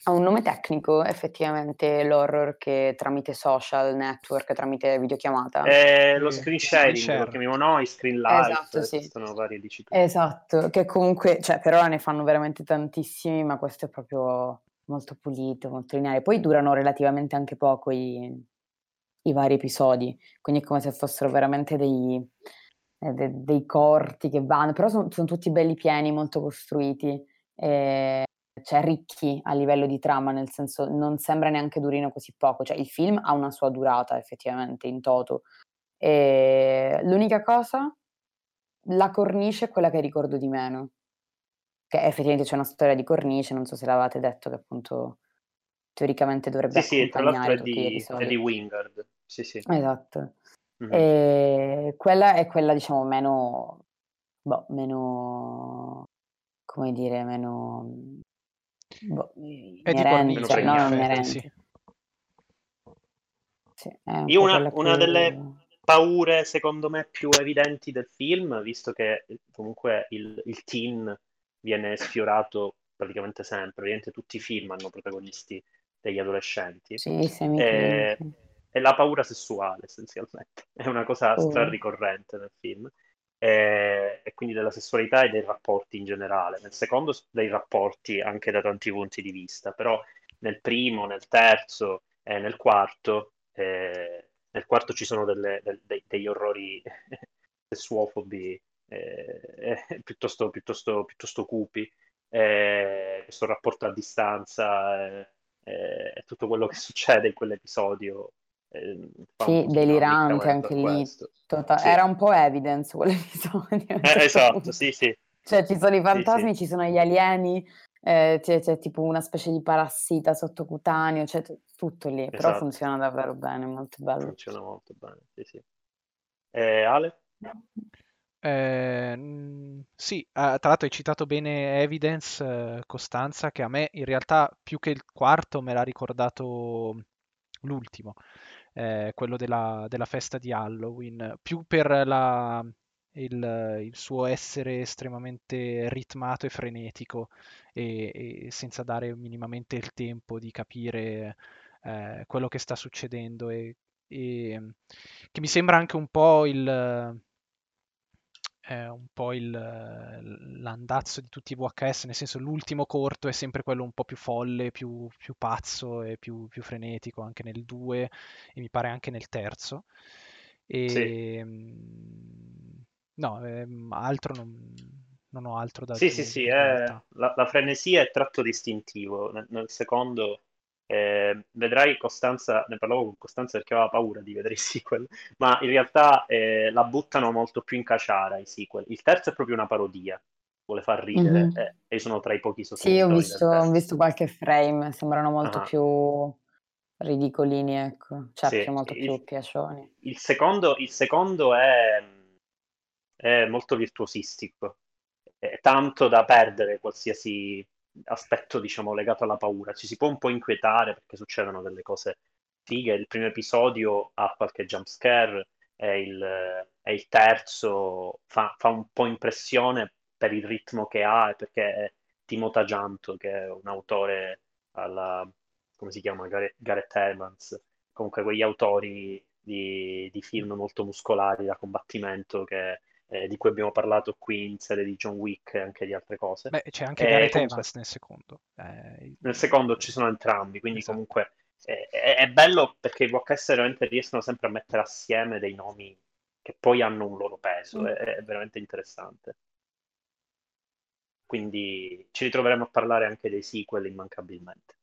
ha un nome tecnico effettivamente l'horror che tramite social network, tramite videochiamata.
È lo screen sharing, lo chiamiamo noi, screen live, esatto, sì. sono varie discipline.
Esatto, che comunque, cioè per ora ne fanno veramente tantissimi, ma questo è proprio molto pulito, molto lineare. Poi durano relativamente anche poco i, i vari episodi, quindi è come se fossero veramente dei, eh, de, dei corti che vanno, però sono son tutti belli pieni, molto costruiti, eh, cioè ricchi a livello di trama, nel senso non sembra neanche durino così poco, cioè il film ha una sua durata effettivamente in toto. E l'unica cosa, la cornice è quella che ricordo di meno, che effettivamente c'è una storia di cornice, non so se l'avevate detto, che appunto teoricamente dovrebbe
sì, accompagnare sì, tutti gli episodi. È di Wingard, sì, sì.
Esatto. Mm-hmm. E quella è quella, diciamo, meno, boh, meno, come dire, meno... Boh,
è di cornice, cioè, no, inerente. Sì.
Sì, Io una, una delle paure, secondo me, più evidenti del film, visto che comunque il, il teen viene sfiorato praticamente sempre, praticamente tutti i film hanno protagonisti degli adolescenti.
Sì,
e, è la paura sessuale essenzialmente, è una cosa oh. straricorrente nel film. E, e, quindi della sessualità e dei rapporti in generale. Nel secondo dei rapporti anche da tanti punti di vista, però nel primo, nel terzo e nel quarto, eh, nel quarto ci sono delle, de, de, degli orrori sessuofobi eh, eh, piuttosto, piuttosto, piuttosto, cupi, eh, questo rapporto a distanza e tutto quello che succede in quell'episodio Eh,
sì, delirante anche lì. Tota- sì. Era un po' evidence quell'episodio.
Eh, esatto, sì, sì.
Cioè ci sono i fantasmi, sì, ci sono gli alieni, eh, c'è, c'è, tipo una specie di parassita sottocutaneo, c'è t- tutto lì, esatto. però funziona davvero bene, molto bello.
Funziona molto bene, sì, sì. Eh, Ale?
Eh, sì, ah, tra l'altro hai citato bene Evidence, eh, Costanza, che a me in realtà più che il quarto me l'ha ricordato l'ultimo, eh, quello della, della, festa di Halloween, più per la, il, il, suo essere estremamente ritmato e frenetico e, e, senza dare minimamente il tempo di capire eh, quello che sta succedendo e, e che mi sembra anche un po' il è un po' il, l'andazzo di tutti i VHS, nel senso l'ultimo corto è sempre quello un po' più folle, più, più pazzo e più, più, frenetico, anche nel 2 e mi pare anche nel terzo. E, sì. Ehm, no, ehm, altro non, non, ho altro da
sì,
dire.
Sì, sì, sì, la, la, frenesia è tratto distintivo. Nel, nel secondo eh, vedrai Costanza, ne parlavo con Costanza perché aveva paura di vedere i sequel, ma in realtà eh, la buttano molto più in caciara i sequel. Il terzo è proprio una parodia, vuole far ridere, mm-hmm. eh, e sono tra i pochi
sottotitoli. Sì, ho visto, ho visto qualche frame, sembrano molto ah. più ridicolini, ecco, cioè sì, molto il, più piacioni.
Il secondo, il secondo è, è molto virtuosistico, è tanto da perdere qualsiasi aspetto, diciamo, legato alla paura. Ci si può un po' inquietare perché succedono delle cose fighe. Il primo episodio ha qualche jump scare, e il, e il terzo fa, fa, un po' impressione per il ritmo che ha e perché è Timo Tajanto, che è un autore alla, come si chiama, Gareth Evans, comunque quegli autori di, di film molto muscolari da combattimento che eh, di cui abbiamo parlato qui in sede di John Wick e anche di altre cose.
Beh, c'è anche eh, Gareth Evans nel secondo. Eh,
nel secondo ci sono entrambi, quindi esatto. comunque è, è, bello perché i VHS veramente riescono sempre a mettere assieme dei nomi che poi hanno un loro peso, mm. è, è veramente interessante. Quindi ci ritroveremo a parlare anche dei sequel immancabilmente.